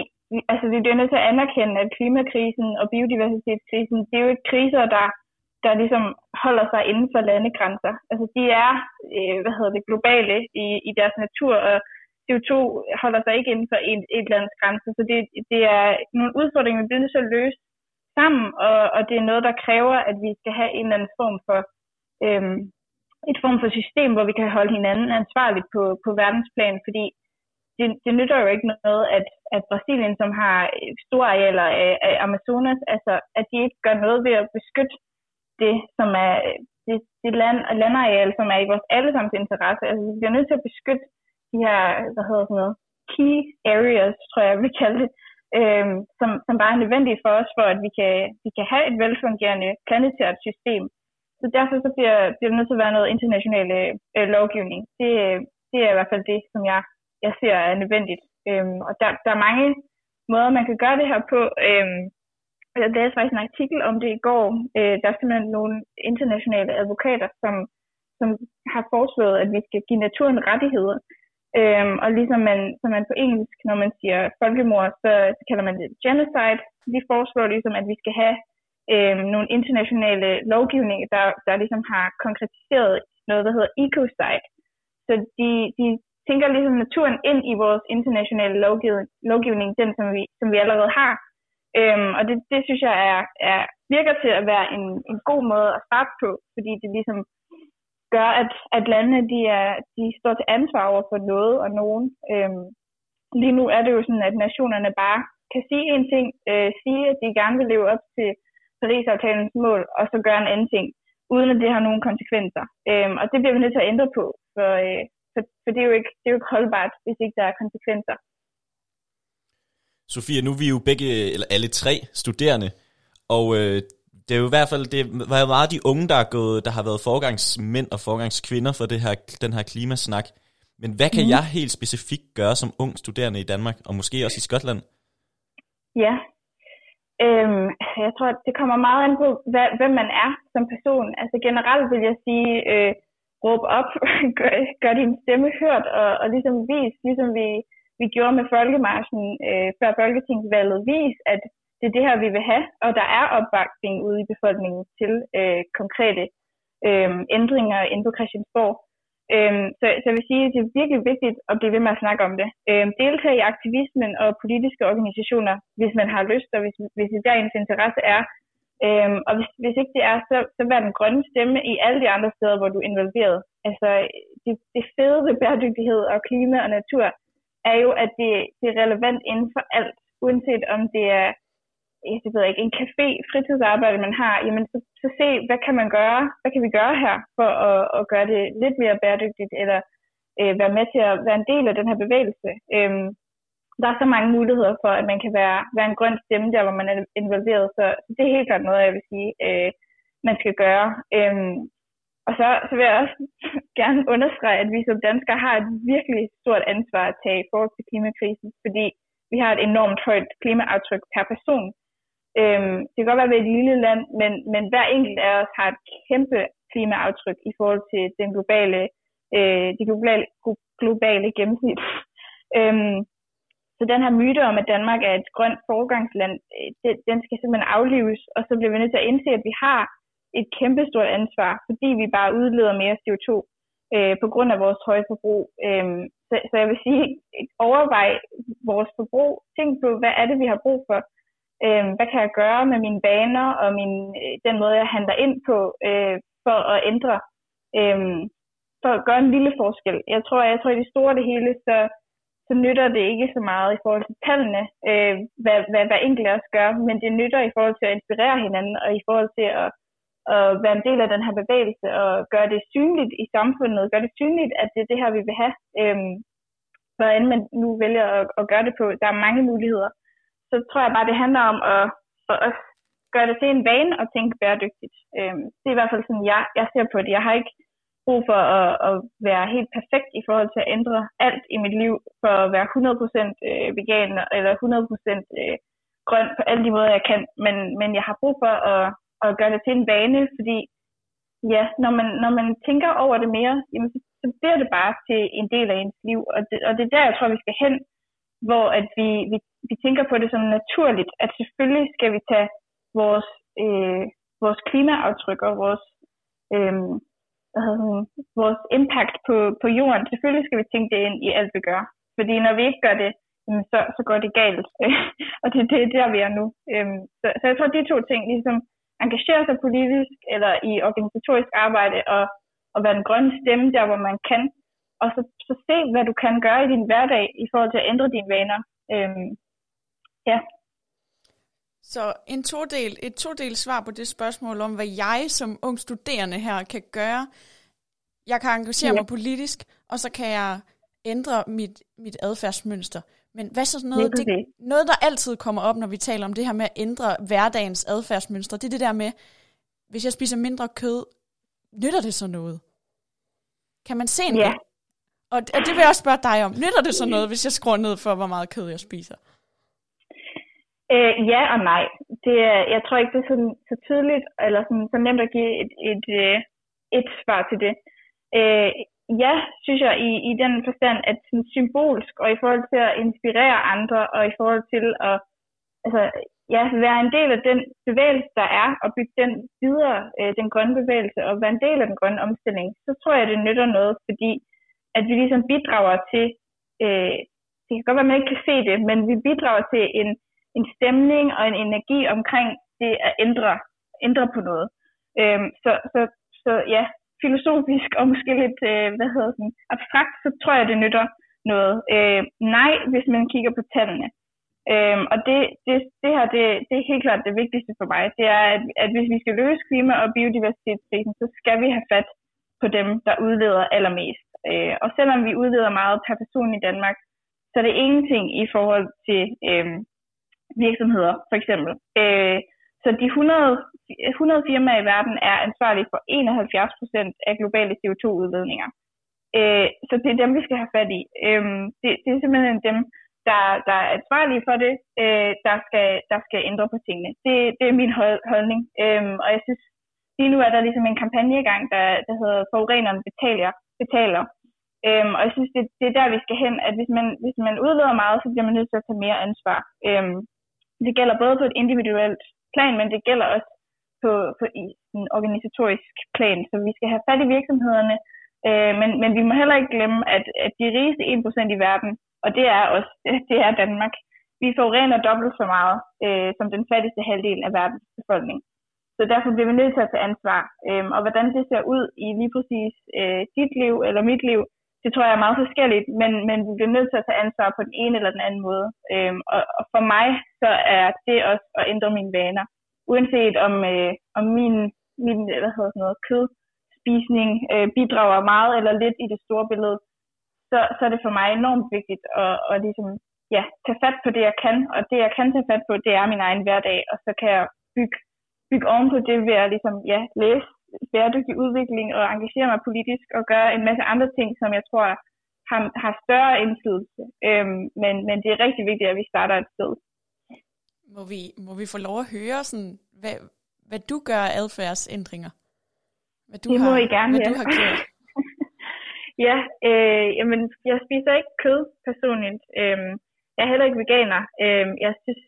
altså, vi bliver nødt til at anerkende, at klimakrisen og biodiversitetskrisen, det er jo ikke kriser, der, der ligesom holder sig inden for landegrænser. Altså de er øh, hvad hedder det, globale i, i deres natur, og CO2 holder sig ikke inden for et, et lands grænse. Så det, det er nogle udfordringer, vi bliver nødt til at løse sammen, og, og det er noget, der kræver, at vi skal have en eller anden form for øhm, et form for system, hvor vi kan holde hinanden ansvarligt på, på verdensplan, fordi det, det nytter jo ikke noget, at, at Brasilien, som har store arealer af, af Amazonas, altså at de ikke gør noget ved at beskytte det, som er det, det land, landareal, som er i vores allesammens interesse. Altså vi bliver nødt til at beskytte de her, hvad hedder sådan noget, key areas, tror jeg, vi kalder det, øhm, som, som bare er nødvendige for os, for at vi kan, vi kan have et velfungerende planetært system. Så derfor så bliver, bliver det nødt til at være noget international øh, øh lovgivning. Det, øh, det er i hvert fald det, som jeg, jeg ser er nødvendigt. Øhm, og der, der er mange måder, man kan gøre det her på. Øhm, jeg læste faktisk en artikel om det i går. Øh, der er simpelthen nogle internationale advokater, som, som har foreslået, at vi skal give naturen rettigheder. Øhm, og ligesom man, som man på engelsk, når man siger folkemord, så, så kalder man det genocide. De foreslår ligesom, at vi skal have øhm, nogle internationale lovgivninger, der, der ligesom har konkretiseret noget, der hedder ecocide. Så de, de tænker ligesom naturen ind i vores internationale lovgivning, lovgivning den som vi, som vi allerede har. Øhm, og det, det synes jeg er, er, virker til at være en, en god måde at starte på, fordi det ligesom gør, at, at landene de er, de står til ansvar over for noget og nogen. Øhm, lige nu er det jo sådan, at nationerne bare kan sige en ting, øh, sige, at de gerne vil leve op til Paris-aftalens mål, og så gøre en anden ting, uden at det har nogen konsekvenser. Øhm, og det bliver vi nødt til at ændre på, for, øh, for, for det, er jo ikke, det er jo ikke holdbart, hvis ikke der er konsekvenser. Sofia, nu er vi jo begge, eller alle tre studerende, og øh, det er jo i hvert fald, det var jo meget de unge, der, er gået, der har været forgangsmænd og forgangskvinder for det her, den her klimasnak. Men hvad kan mm. jeg helt specifikt gøre som ung studerende i Danmark, og måske også i Skotland? Ja, øhm, jeg tror, det kommer meget an på, hvad, hvem man er som person. Altså generelt vil jeg sige, øh, råb op, [laughs] gør, gør din stemme hørt, og, og ligesom vis, ligesom vi, vi gjorde med folkemarschen øh, før Folketingsvalget, vis, at det er det her, vi vil have, og der er opbakning ude i befolkningen til øh, konkrete øh, ændringer inde på Christiansborg. Øhm, så, så jeg vil sige, at det er virkelig vigtigt at blive ved med at snakke om det. Øhm, deltage i aktivismen og politiske organisationer, hvis man har lyst, og hvis, hvis det der ens interesse er. Øhm, og hvis, hvis ikke det er, så, så vær den grønne stemme i alle de andre steder, hvor du er involveret. Altså, det, det fede ved bæredygtighed og klima og natur er jo, at det, det er relevant inden for alt, uanset om det er Øh, jeg ved ikke, en café, fritidsarbejde, man har, jamen så, så se, hvad kan man gøre, hvad kan vi gøre her for at, at gøre det lidt mere bæredygtigt, eller øh, være med til at være en del af den her bevægelse. Øhm, der er så mange muligheder for, at man kan være, være en grøn stemme der, hvor man er involveret, så, så det er helt klart noget, jeg vil sige, øh, man skal gøre. Øhm, og så, så vil jeg også [laughs] gerne understrege, at vi som danskere har et virkelig stort ansvar at tage i forhold til klimakrisen, fordi vi har et enormt højt klimaaftryk per person. Øhm, det kan godt være, at vi er et lille land, men, men hver enkelt af os har et kæmpe klimaaftryk i forhold til den globale, øh, det globale, globale gennemsnit. [laughs] øhm, så den her myte om, at Danmark er et grønt foregangsland, øh, det, den skal simpelthen aflives, og så bliver vi nødt til at indse, at vi har et kæmpe stort ansvar, fordi vi bare udleder mere CO2 øh, på grund af vores høje forbrug. Øhm, så, så jeg vil sige, overvej vores forbrug. Tænk på, hvad er det, vi har brug for? Øh, hvad kan jeg gøre med mine vaner og min, øh, den måde, jeg handler ind på øh, for at ændre, øh, for at gøre en lille forskel. Jeg tror, jeg tror i det store det hele, så, så nytter det ikke så meget i forhold til tallene, øh, hvad, hvad hver enkelt af os gør, men det nytter i forhold til at inspirere hinanden og i forhold til at, at være en del af den her bevægelse og gøre det synligt i samfundet, gøre det synligt, at det er det her, vi vil have. Øh, hvordan man nu vælger at, at gøre det på. Der er mange muligheder. Så tror jeg bare, det handler om at, at også gøre det til en vane at tænke bæredygtigt. Øhm, det er i hvert fald sådan, jeg, jeg ser på det. Jeg har ikke brug for at, at være helt perfekt i forhold til at ændre alt i mit liv, for at være 100% øh, vegan eller 100% øh, grøn på alle de måder, jeg kan. Men, men jeg har brug for at, at gøre det til en vane, fordi ja, når man, når man tænker over det mere, jamen, så så bliver det bare til en del af ens liv. Og det, og det er der, jeg tror, vi skal hen, hvor at vi, vi, vi tænker på det som naturligt, at selvfølgelig skal vi tage vores, øh, vores klimaaftryk og vores, øh, hvad hedder det, vores impact på, på jorden, selvfølgelig skal vi tænke det ind i alt, vi gør. Fordi når vi ikke gør det, så, så går det galt. [laughs] og det, det er der, vi er nu. Øhm, så, så jeg tror, de to ting, ligesom engagere sig politisk eller i organisatorisk arbejde og og være en grøn stemme der, hvor man kan. Og så, så se, hvad du kan gøre i din hverdag i forhold til at ændre dine vaner. Øhm, ja. Så en todel, et todel svar på det spørgsmål om, hvad jeg som ung studerende her kan gøre. Jeg kan engagere ja. mig politisk, og så kan jeg ændre mit, mit adfærdsmønster. Men hvad så noget, det, det, noget, der altid kommer op, når vi taler om det her med at ændre hverdagens adfærdsmønstre, det er det der med, hvis jeg spiser mindre kød, nytter det så noget? Kan man se en ja. Og, og det vil jeg også spørge dig om. Nytter det så noget, hvis jeg skruer ned for, hvor meget kød jeg spiser? Øh, ja og nej. Det er, jeg tror ikke, det er sådan, så tydeligt, eller sådan, så nemt at give et, et, et, et svar til det. Øh, ja, synes jeg, i, i den forstand, at sådan symbolsk, og i forhold til at inspirere andre, og i forhold til at altså, ja, være en del af den bevægelse, der er, og bygge den videre, øh, den grønne bevægelse, og være en del af den grønne omstilling, så tror jeg, det nytter noget, fordi at vi ligesom bidrager til, øh, det kan godt være, at man ikke kan se det, men vi bidrager til en, en stemning og en energi omkring det at ændre, ændre på noget. Øhm, så, så, så ja, filosofisk og måske lidt, øh, hvad hedder sådan, abstrakt, så tror jeg, det nytter noget. Øh, nej, hvis man kigger på tallene. Øhm, og det, det, det her, det, det er helt klart det vigtigste for mig. Det er, at, at hvis vi skal løse klima- og biodiversitetskrisen, så skal vi have fat på dem, der udleder allermest. Øh, og selvom vi udleder meget per person i Danmark, så er det ingenting i forhold til øh, virksomheder, for eksempel. Øh, så de 100, 100 firmaer i verden er ansvarlige for 71 procent af globale CO2-udledninger. Øh, så det er dem, vi skal have fat i. Øh, det, det er simpelthen dem, der, der er ansvarlige for det, øh, der, skal, der skal ændre på tingene. Det, det er min holdning. Øh, og jeg synes, lige nu er der ligesom en kampagne i gang, der, der hedder Forureneren betaler. betaler. Øhm, og jeg synes, det, det er der, vi skal hen, at hvis man, hvis man udleder meget, så bliver man nødt til at tage mere ansvar. Øhm, det gælder både på et individuelt plan, men det gælder også på, på i en organisatorisk plan. Så vi skal have fat i virksomhederne, øh, men, men vi må heller ikke glemme, at, at de rigeste 1% i verden og det er os, [laughs] det er Danmark. Vi forurener dobbelt så meget øh, som den fattigste halvdel af verdens befolkning. Så derfor bliver vi nødt til at tage ansvar. Øhm, og hvordan det ser ud i lige præcis øh, dit liv eller mit liv, det tror jeg er meget forskelligt, men, men vi bliver nødt til at tage ansvar på den ene eller den anden måde. Øhm, og, og for mig, så er det også at ændre mine vaner. Uanset om, øh, om min, min hvad hedder sådan noget, kødspisning øh, bidrager meget eller lidt i det store billede, så, så er det for mig enormt vigtigt at, at ligesom, ja, tage fat på det, jeg kan. Og det, jeg kan tage fat på, det er min egen hverdag. Og så kan jeg bygge, bygge oven på det ved at ligesom, ja, læse bæredygtig udvikling og engagere mig politisk og gøre en masse andre ting, som jeg tror har, har større indflydelse. Øhm, men, men det er rigtig vigtigt, at vi starter et sted. Må vi, må vi få lov at høre, sådan, hvad, hvad du gør af adfærdsændringer? Hvad du det har, må I gerne hvad du har gjort? [laughs] Ja, øh, jamen, jeg spiser ikke kød personligt. Øh, jeg er heller ikke veganer. Øh, jeg synes,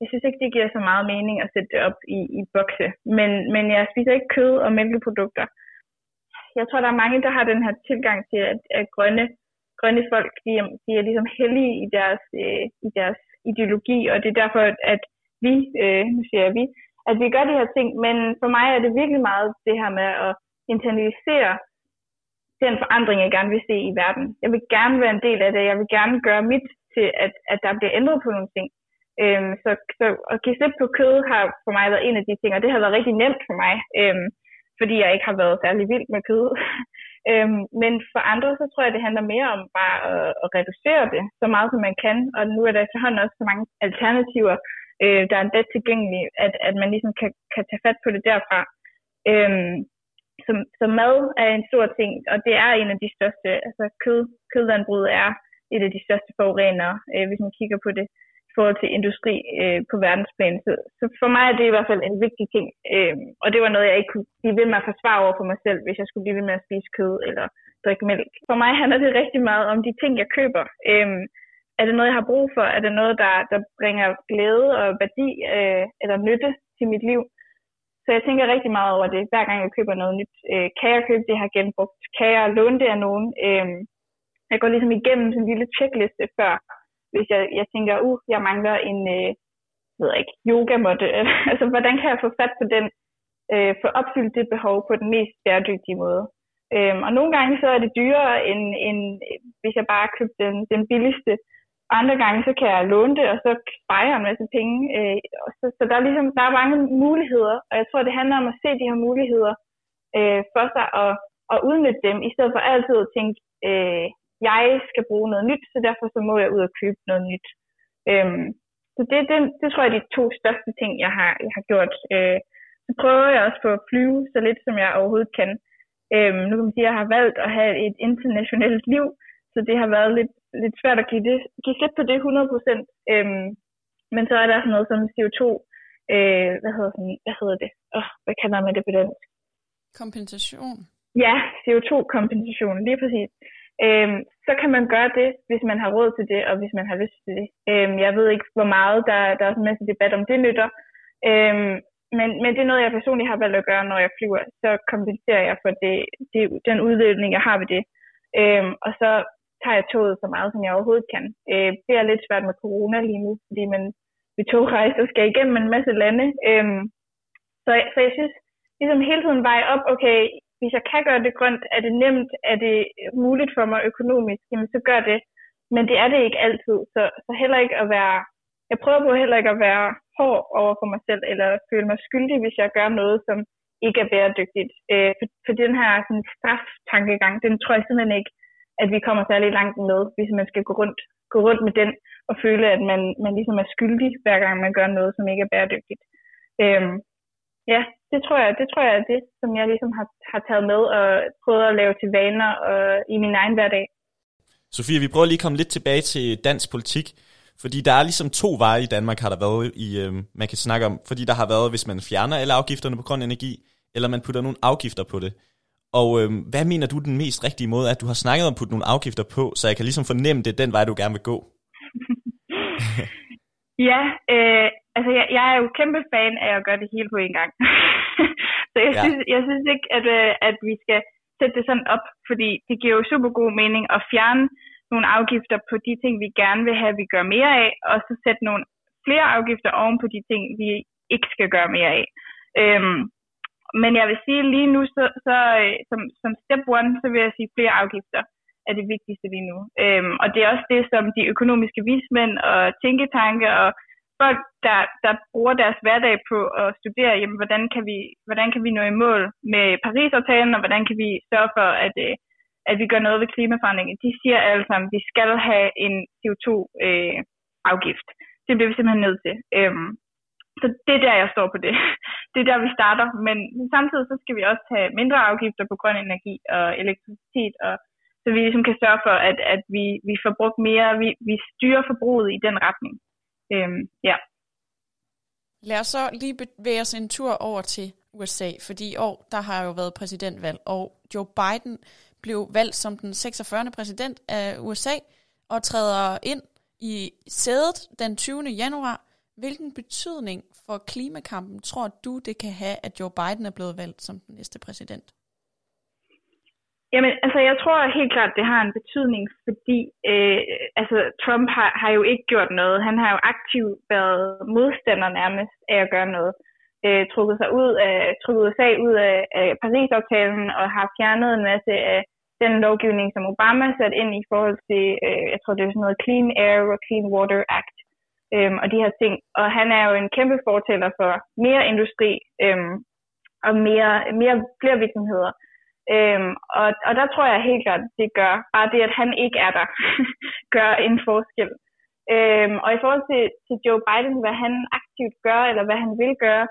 jeg synes ikke, det giver så meget mening at sætte det op i, i bokse. Men, men jeg spiser ikke kød og mælkeprodukter. Jeg tror, der er mange, der har den her tilgang til, at, at grønne, grønne folk, de, de er ligesom hellige i deres, øh, i deres ideologi, og det er derfor, at vi, øh, nu siger jeg vi, at vi gør de her ting, men for mig er det virkelig meget det her med at internalisere den forandring, jeg gerne vil se i verden. Jeg vil gerne være en del af det. Jeg vil gerne gøre mit til, at, at der bliver ændret på nogle ting. Øhm, så, så at give slip på kød har for mig været en af de ting, og det har været rigtig nemt for mig, øhm, fordi jeg ikke har været særlig vild med kød. [laughs] øhm, men for andre, så tror jeg, det handler mere om bare at, at reducere det så meget, som man kan. Og nu er der efterhånden også så mange alternativer, øh, der er let tilgængelige, at, at man ligesom kan, kan tage fat på det derfra. Øhm, så, så mad er en stor ting, og det er en af de største, altså kød, kødlandbruget er et af de største forurenere, øh, hvis man kigger på det i forhold til industri øh, på verdensplan. Så, så for mig er det i hvert fald en vigtig ting, øh, og det var noget, jeg ikke kunne blive ved med at forsvare over for mig selv, hvis jeg skulle blive ved med at spise kød eller drikke mælk. For mig handler det rigtig meget om de ting, jeg køber. Øh, er det noget, jeg har brug for? Er det noget, der, der bringer glæde og værdi øh, eller nytte til mit liv? Så jeg tænker rigtig meget over det, hver gang jeg køber noget nyt. Øh, kan jeg købe det her genbrugt? Kan jeg låne det af nogen? Øh, jeg går ligesom igennem sådan en lille checkliste før, hvis jeg, jeg tænker, uh, jeg mangler en, øh, ved ikke, yogamåtte. [laughs] altså, hvordan kan jeg få fat på den, øh, få opfyldt det behov på den mest bæredygtige måde? Øhm, og nogle gange så er det dyrere, end, end hvis jeg bare købte den, den billigste. Andre gange så kan jeg låne det, og så sparer jeg en masse penge. Øh, så, så der er ligesom der er mange muligheder, og jeg tror, det handler om at se de her muligheder øh, for sig og, og udnytte dem, i stedet for altid at tænke, øh, jeg skal bruge noget nyt, så derfor så må jeg ud og købe noget nyt. Øhm, så det, det, det tror jeg er de to største ting, jeg har, jeg har gjort. Øh, så prøver jeg også på at flyve så lidt, som jeg overhovedet kan. Øhm, nu kan man sige, at jeg har valgt at have et internationalt liv, så det har været lidt, lidt svært at give, det, give slip på det 100%. Øhm, men så er der sådan noget som CO2, øh, hvad, hedder sådan, hvad hedder det? Oh, hvad kalder man det på dansk? Kompensation. Ja, CO2-kompensation, lige præcis. Øhm, så kan man gøre det, hvis man har råd til det, og hvis man har lyst til det. Øhm, jeg ved ikke, hvor meget der, der er en masse debat om det nytter, øhm, men, men det er noget, jeg personligt har valgt at gøre, når jeg flyver. Så kompenserer jeg for det, det, den udledning, jeg har ved det. Øhm, og så tager jeg toget så meget, som jeg overhovedet kan. Øh, det er lidt svært med corona lige nu, fordi man ved togrejser skal igennem en masse lande. Øhm, så, så jeg synes, ligesom hele tiden veje op, okay, hvis jeg kan gøre det grønt, er det nemt, er det muligt for mig økonomisk, jamen så gør det. Men det er det ikke altid, så, så heller ikke at være, jeg prøver på heller ikke at være hård over for mig selv, eller føle mig skyldig, hvis jeg gør noget, som ikke er bæredygtigt. Øh, for, for den her sådan, straftankegang, den tror jeg simpelthen ikke, at vi kommer særlig langt med, hvis man skal gå rundt, gå rundt med den, og føle, at man, man ligesom er skyldig, hver gang man gør noget, som ikke er bæredygtigt. Øh, ja, det tror jeg, det tror jeg er det, som jeg ligesom har, har taget med og prøvet at lave til vaner og, i min egen hverdag. Sofie, vi prøver lige at komme lidt tilbage til dansk politik, fordi der er ligesom to veje i Danmark, har der været i, øh, man kan snakke om, fordi der har været, hvis man fjerner alle afgifterne på grøn energi, eller man putter nogle afgifter på det. Og øh, hvad mener du den mest rigtige måde, at du har snakket om at putte nogle afgifter på, så jeg kan ligesom fornemme, det er den vej, du gerne vil gå? [laughs] ja, øh, altså jeg, jeg er jo kæmpe fan af at gøre det hele på en gang. [laughs] [laughs] så jeg, ja. synes, jeg synes ikke, at, øh, at vi skal sætte det sådan op, fordi det giver jo super god mening at fjerne nogle afgifter på de ting, vi gerne vil have, vi gør mere af, og så sætte nogle flere afgifter oven på de ting, vi ikke skal gøre mere af. Øhm, men jeg vil sige lige nu, så, så øh, som, som step one, så vil jeg sige flere afgifter er det vigtigste lige nu. Øhm, og det er også det, som de økonomiske vismænd og tænketanke og folk, der, der bruger deres hverdag på at studere, jamen, hvordan, kan vi, hvordan kan vi nå i mål med Paris-aftalen, og hvordan kan vi sørge for, at, øh, at vi gør noget ved klimaforandringen. De siger alle sammen, at vi skal have en CO2-afgift. Øh, det bliver vi simpelthen nødt til. Øhm, så det er der, jeg står på det. [laughs] Det er der, vi starter. Men samtidig så skal vi også have mindre afgifter på grøn energi og elektricitet, og så vi ligesom kan sørge for, at, at vi, vi får brugt mere, vi, vi styrer forbruget i den retning. Øhm, ja. Lad os så lige bevæge os en tur over til USA, fordi i år, der har jo været præsidentvalg, og Joe Biden blev valgt som den 46. præsident af USA, og træder ind i sædet den 20. januar. Hvilken betydning for klimakampen tror du, det kan have, at Joe Biden er blevet valgt som den næste præsident? Jamen, altså jeg tror helt klart, det har en betydning, fordi øh, altså, Trump har, har jo ikke gjort noget. Han har jo aktivt været modstander nærmest af at gøre noget. Øh, trukket sig ud af, trukket USA ud af, af Paris-aftalen og har fjernet en masse af den lovgivning, som Obama satte ind i forhold til, øh, jeg tror det er sådan noget Clean Air og Clean Water Act øh, og de her ting. Og han er jo en kæmpe fortæller for mere industri øh, og mere, mere flere virksomheder. Øhm, og, og der tror jeg helt klart, det gør, bare det, at han ikke er der, [laughs] gør en forskel. Øhm, og i forhold til, til Joe Biden, hvad han aktivt gør, eller hvad han vil gøre,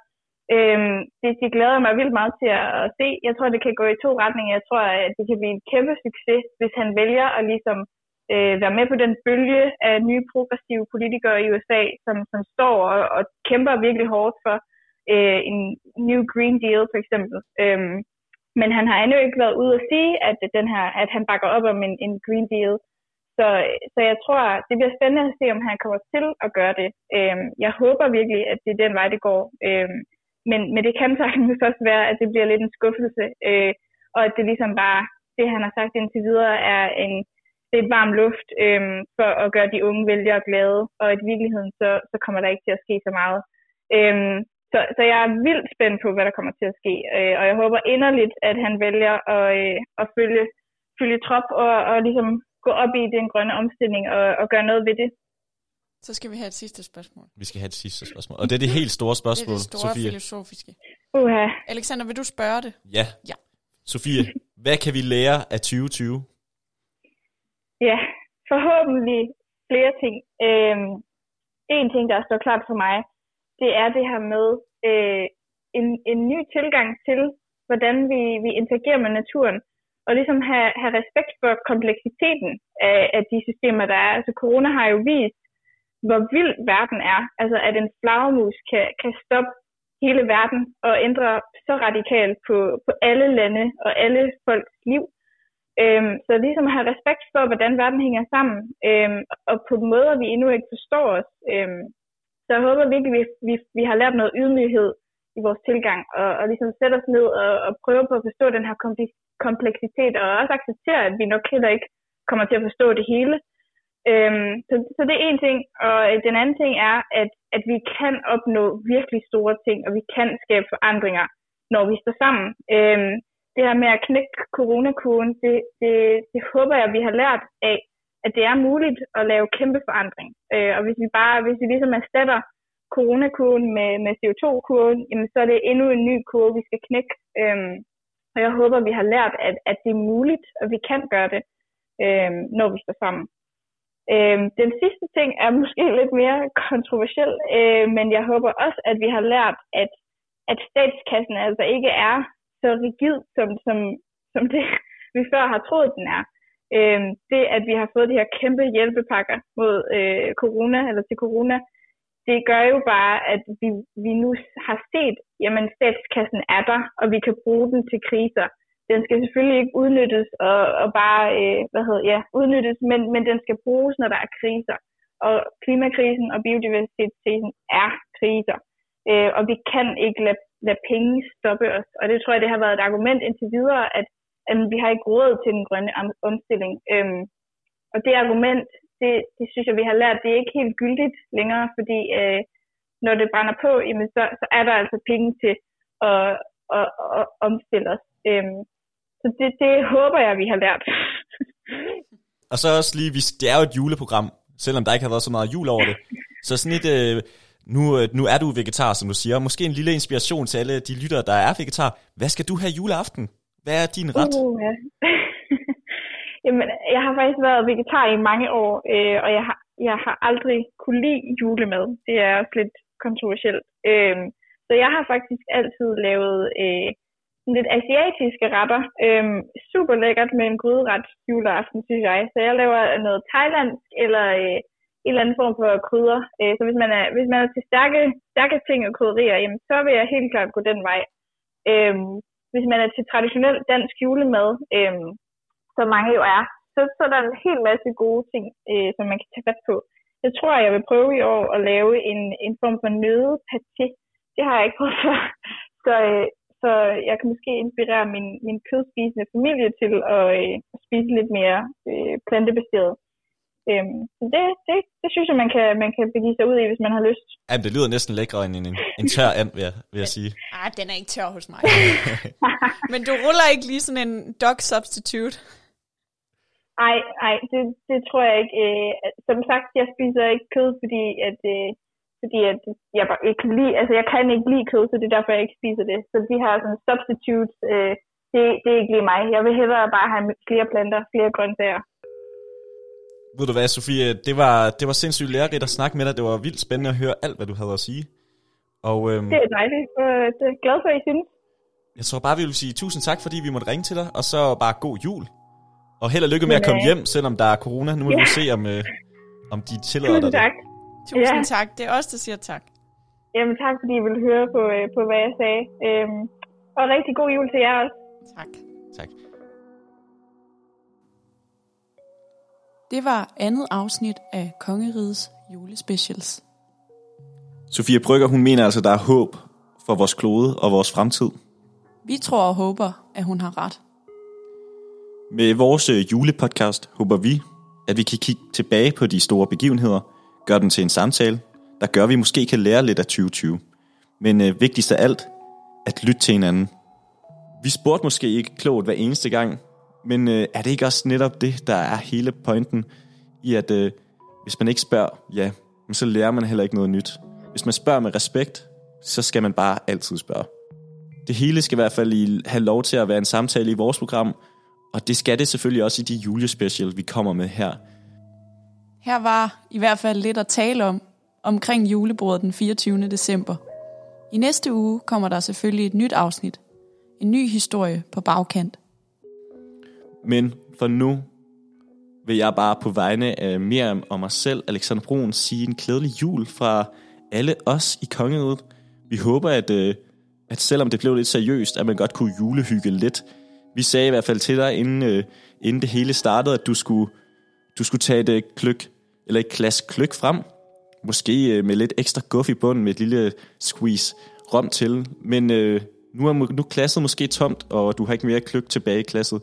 øhm, det, det glæder mig vildt meget til at, at se. Jeg tror, det kan gå i to retninger. Jeg tror, at det kan blive en kæmpe succes, hvis han vælger at ligesom øh, være med på den bølge af nye progressive politikere i USA, som, som står og, og kæmper virkelig hårdt for øh, en New Green Deal for eksempel. Øhm, men han har endnu ikke været ude at sige, at, den her, at han bakker op om en, en Green Deal. Så, så jeg tror, det bliver spændende at se, om han kommer til at gøre det. Øhm, jeg håber virkelig, at det er den vej, det går. Øhm, men, men det kan sagtens også være, at det bliver lidt en skuffelse, øh, og at det ligesom bare, det han har sagt indtil videre, er en, det er et varm luft øh, for at gøre de unge vælgere glade, og i virkeligheden, så, så kommer der ikke til at ske så meget. Øh, så, så jeg er vildt spændt på, hvad der kommer til at ske, øh, og jeg håber inderligt, at han vælger at, øh, at følge, følge trop og, og ligesom gå op i den grønne omstilling og, og gøre noget ved det. Så skal vi have et sidste spørgsmål. Vi skal have et sidste spørgsmål. Og det er det helt store spørgsmål, Det er det store Sofie. filosofiske. Uha. Alexander, vil du spørge det? Ja. Ja. Sofie, hvad kan vi lære af 2020? Ja, forhåbentlig flere ting. Øhm, en ting, der står klart for mig, det er det her med øh, en, en ny tilgang til, hvordan vi, vi interagerer med naturen, og ligesom have, have respekt for kompleksiteten af, af de systemer, der er. Altså corona har jo vist, hvor vild verden er. Altså at en flagermus kan, kan stoppe hele verden og ændre så radikalt på, på alle lande og alle folks liv. Øhm, så ligesom have respekt for, hvordan verden hænger sammen, øhm, og på måder, vi endnu ikke forstår os. Øhm, så jeg håber virkelig, at vi, vi, vi har lært noget ydmyghed i vores tilgang, og, og ligesom sætte os ned og, og prøve på at forstå den her kompleksitet, og også acceptere, at vi nok heller ikke kommer til at forstå det hele. Øhm, så, så det er en ting, og øh, den anden ting er, at, at vi kan opnå virkelig store ting, og vi kan skabe forandringer, når vi står sammen. Øhm, det her med at knække coronakurven, det, det, det håber jeg, vi har lært af, at det er muligt at lave kæmpe forandring. Øh, og hvis vi bare, hvis vi ligesom erstatter coronakurven med, med CO2-kurven, jamen så er det endnu en ny kurve, vi skal knække. Øhm, og jeg håber, vi har lært, at, at det er muligt, og vi kan gøre det, øhm, når vi står sammen. Øhm, den sidste ting er [laughs] måske lidt mere kontroversiel, øh, men jeg håber også, at vi har lært, at, at statskassen altså ikke er så rigid, som, som, som det [laughs] vi før har troet, den er. Øh, det, at vi har fået de her kæmpe hjælpepakker mod øh, corona, eller til corona, det gør jo bare, at vi, vi nu har set, jamen statskassen er der, og vi kan bruge den til kriser. Den skal selvfølgelig ikke udnyttes og, og bare, øh, hvad hedder, ja, udnyttes, men, men den skal bruges, når der er kriser. Og klimakrisen og biodiversitetskrisen er kriser. Øh, og vi kan ikke lade, lade penge stoppe os. Og det tror jeg, det har været et argument indtil videre, at at vi har ikke råd til den grønne omstilling. Øhm, og det argument, det, det synes jeg, vi har lært, det er ikke helt gyldigt længere, fordi øh, når det brænder på, jamen så, så er der altså penge til at, at, at omstille os. Øhm, så det, det håber jeg, vi har lært. [laughs] og så også lige, det er jo et juleprogram, selvom der ikke har været så meget jul over det. Så sådan et, øh, nu, øh, nu er du vegetar, som du siger. Måske en lille inspiration til alle de lyttere, der er vegetar. Hvad skal du have juleaften? Hvad er din ret? Uh, ja. [laughs] Jamen, jeg har faktisk været vegetar i mange år, øh, og jeg har, jeg har aldrig kunne lide julemad. Det er også lidt kontroversielt. Øh, så jeg har faktisk altid lavet øh, lidt asiatiske retter. Øh, super lækkert med en gryderet juleaften, synes jeg. Så jeg laver noget thailandsk eller øh, en eller anden form for krydder. Øh, så hvis man er, hvis man er til stærke, stærke ting og krydderier, jamen, så vil jeg helt klart gå den vej. Øh, hvis man er til traditionel dansk julemad, øh, som mange jo er, så, så er der en hel masse gode ting, øh, som man kan tage fat på. Jeg tror, jeg vil prøve i år at lave en, en form for nødepaté. Det har jeg ikke prøvet før. [laughs] Så, øh, så så jeg kan måske inspirere min, min kødspisende familie til at øh, spise lidt mere øh, plantebaseret. Øhm, så det, det, det synes jeg, man kan, man kan begive sig ud i, hvis man har lyst. Jamen, det lyder næsten lækre end en, en, en tør and, vil jeg, vil jeg sige. [laughs] Ah, den er ikke tør hos mig. [laughs] Men du ruller ikke lige sådan en dog substitute? Ej, ej, det, det tror jeg ikke. Øh, som sagt, jeg spiser ikke kød, fordi at, øh, fordi at jeg bare ikke kan lide, altså jeg kan ikke lide kød, så det er derfor, jeg ikke spiser det. Så de her sådan substitutes, øh, det, det er ikke lige mig. Jeg vil hellere bare have flere planter, flere grøntsager. Ved du hvad, Sofie, det var, det var sindssygt lærerigt at snakke med dig. Det var vildt spændende at høre alt, hvad du havde at sige. Og, øhm, det er dejligt. Det er glad for, at I synes. Jeg tror bare, vi vil sige tusind tak, fordi vi måtte ringe til dig, og så bare god jul. Og held og lykke med at komme hjem, selvom der er corona. Nu må ja. vi se, om, øh, om de tillader dig det. tak. Tusind ja. tak. Det er os, der siger tak. Jamen tak, fordi I ville høre på, øh, på hvad jeg sagde. Øhm, og rigtig god jul til jer også. Tak. Tak. Det var andet afsnit af Kongerigets julespecials. Sofia Brygger, hun mener altså, der er håb for vores klode og vores fremtid. Vi tror og håber, at hun har ret. Med vores øh, julepodcast håber vi, at vi kan kigge tilbage på de store begivenheder, gøre den til en samtale, der gør, at vi måske kan lære lidt af 2020. Men øh, vigtigst af alt, at lytte til hinanden. Vi spurgte måske ikke klogt hver eneste gang, men øh, er det ikke også netop det, der er hele pointen i, at øh, hvis man ikke spørger, ja, så lærer man heller ikke noget nyt. Hvis man spørger med respekt, så skal man bare altid spørge. Det hele skal i hvert fald have lov til at være en samtale i vores program, og det skal det selvfølgelig også i de julespecial, vi kommer med her. Her var i hvert fald lidt at tale om, omkring julebordet den 24. december. I næste uge kommer der selvfølgelig et nyt afsnit. En ny historie på bagkant. Men for nu vil jeg bare på vegne af Miriam og mig selv, Alexander Brun, sige en glædelig jul fra alle os i kongeriget. Vi håber, at, øh, at selvom det blev lidt seriøst, at man godt kunne julehygge lidt. Vi sagde i hvert fald til dig, inden, øh, inden det hele startede, at du skulle, du skulle tage et øh, kløk, eller et glas kløk frem. Måske øh, med lidt ekstra guff i bunden, med et lille squeeze rom til. Men øh, nu er nu klasset måske tomt, og du har ikke mere kløk tilbage i klasset.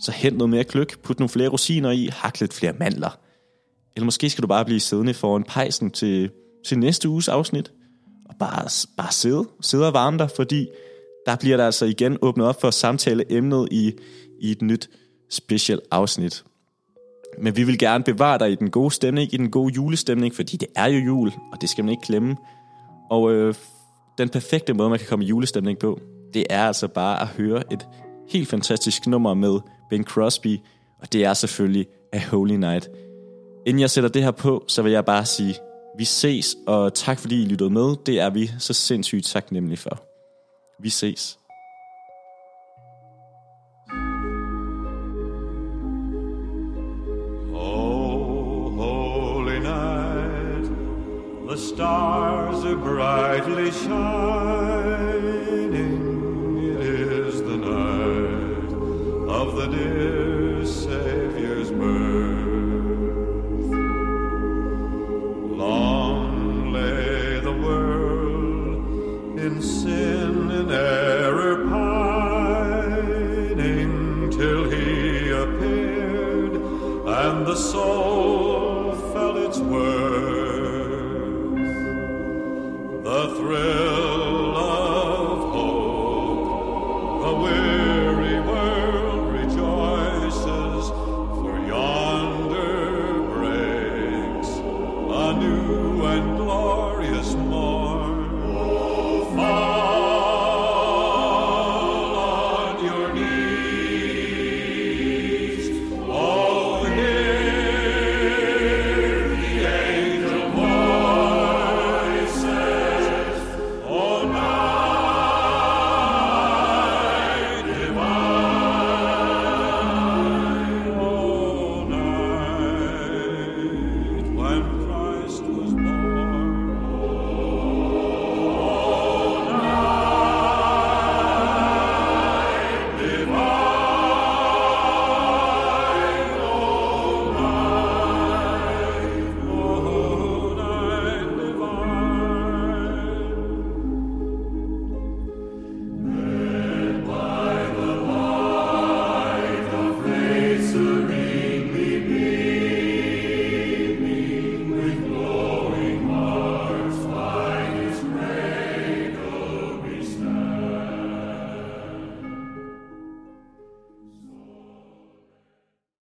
Så hent noget mere kløk, put nogle flere rosiner i, hak lidt flere mandler. Eller måske skal du bare blive siddende foran pejsen til, til næste uges afsnit, og bare, bare sidde, sidde og varme dig, fordi der bliver der altså igen åbnet op for samtale emnet i, i et nyt special afsnit. Men vi vil gerne bevare dig i den gode stemning, i den gode julestemning, fordi det er jo jul, og det skal man ikke glemme. Og øh, den perfekte måde, man kan komme i julestemning på, det er altså bare at høre et helt fantastisk nummer med Bing Crosby, og det er selvfølgelig A Holy Night. Inden jeg sætter det her på, så vil jeg bare sige, vi ses, og tak fordi I lyttede med. Det er vi så sindssygt taknemmelige for. Vi ses. Oh, holy night, the stars are brightly shining. Of the dear Savior's birth. Long lay the world in sin and error pining till he appeared and the soul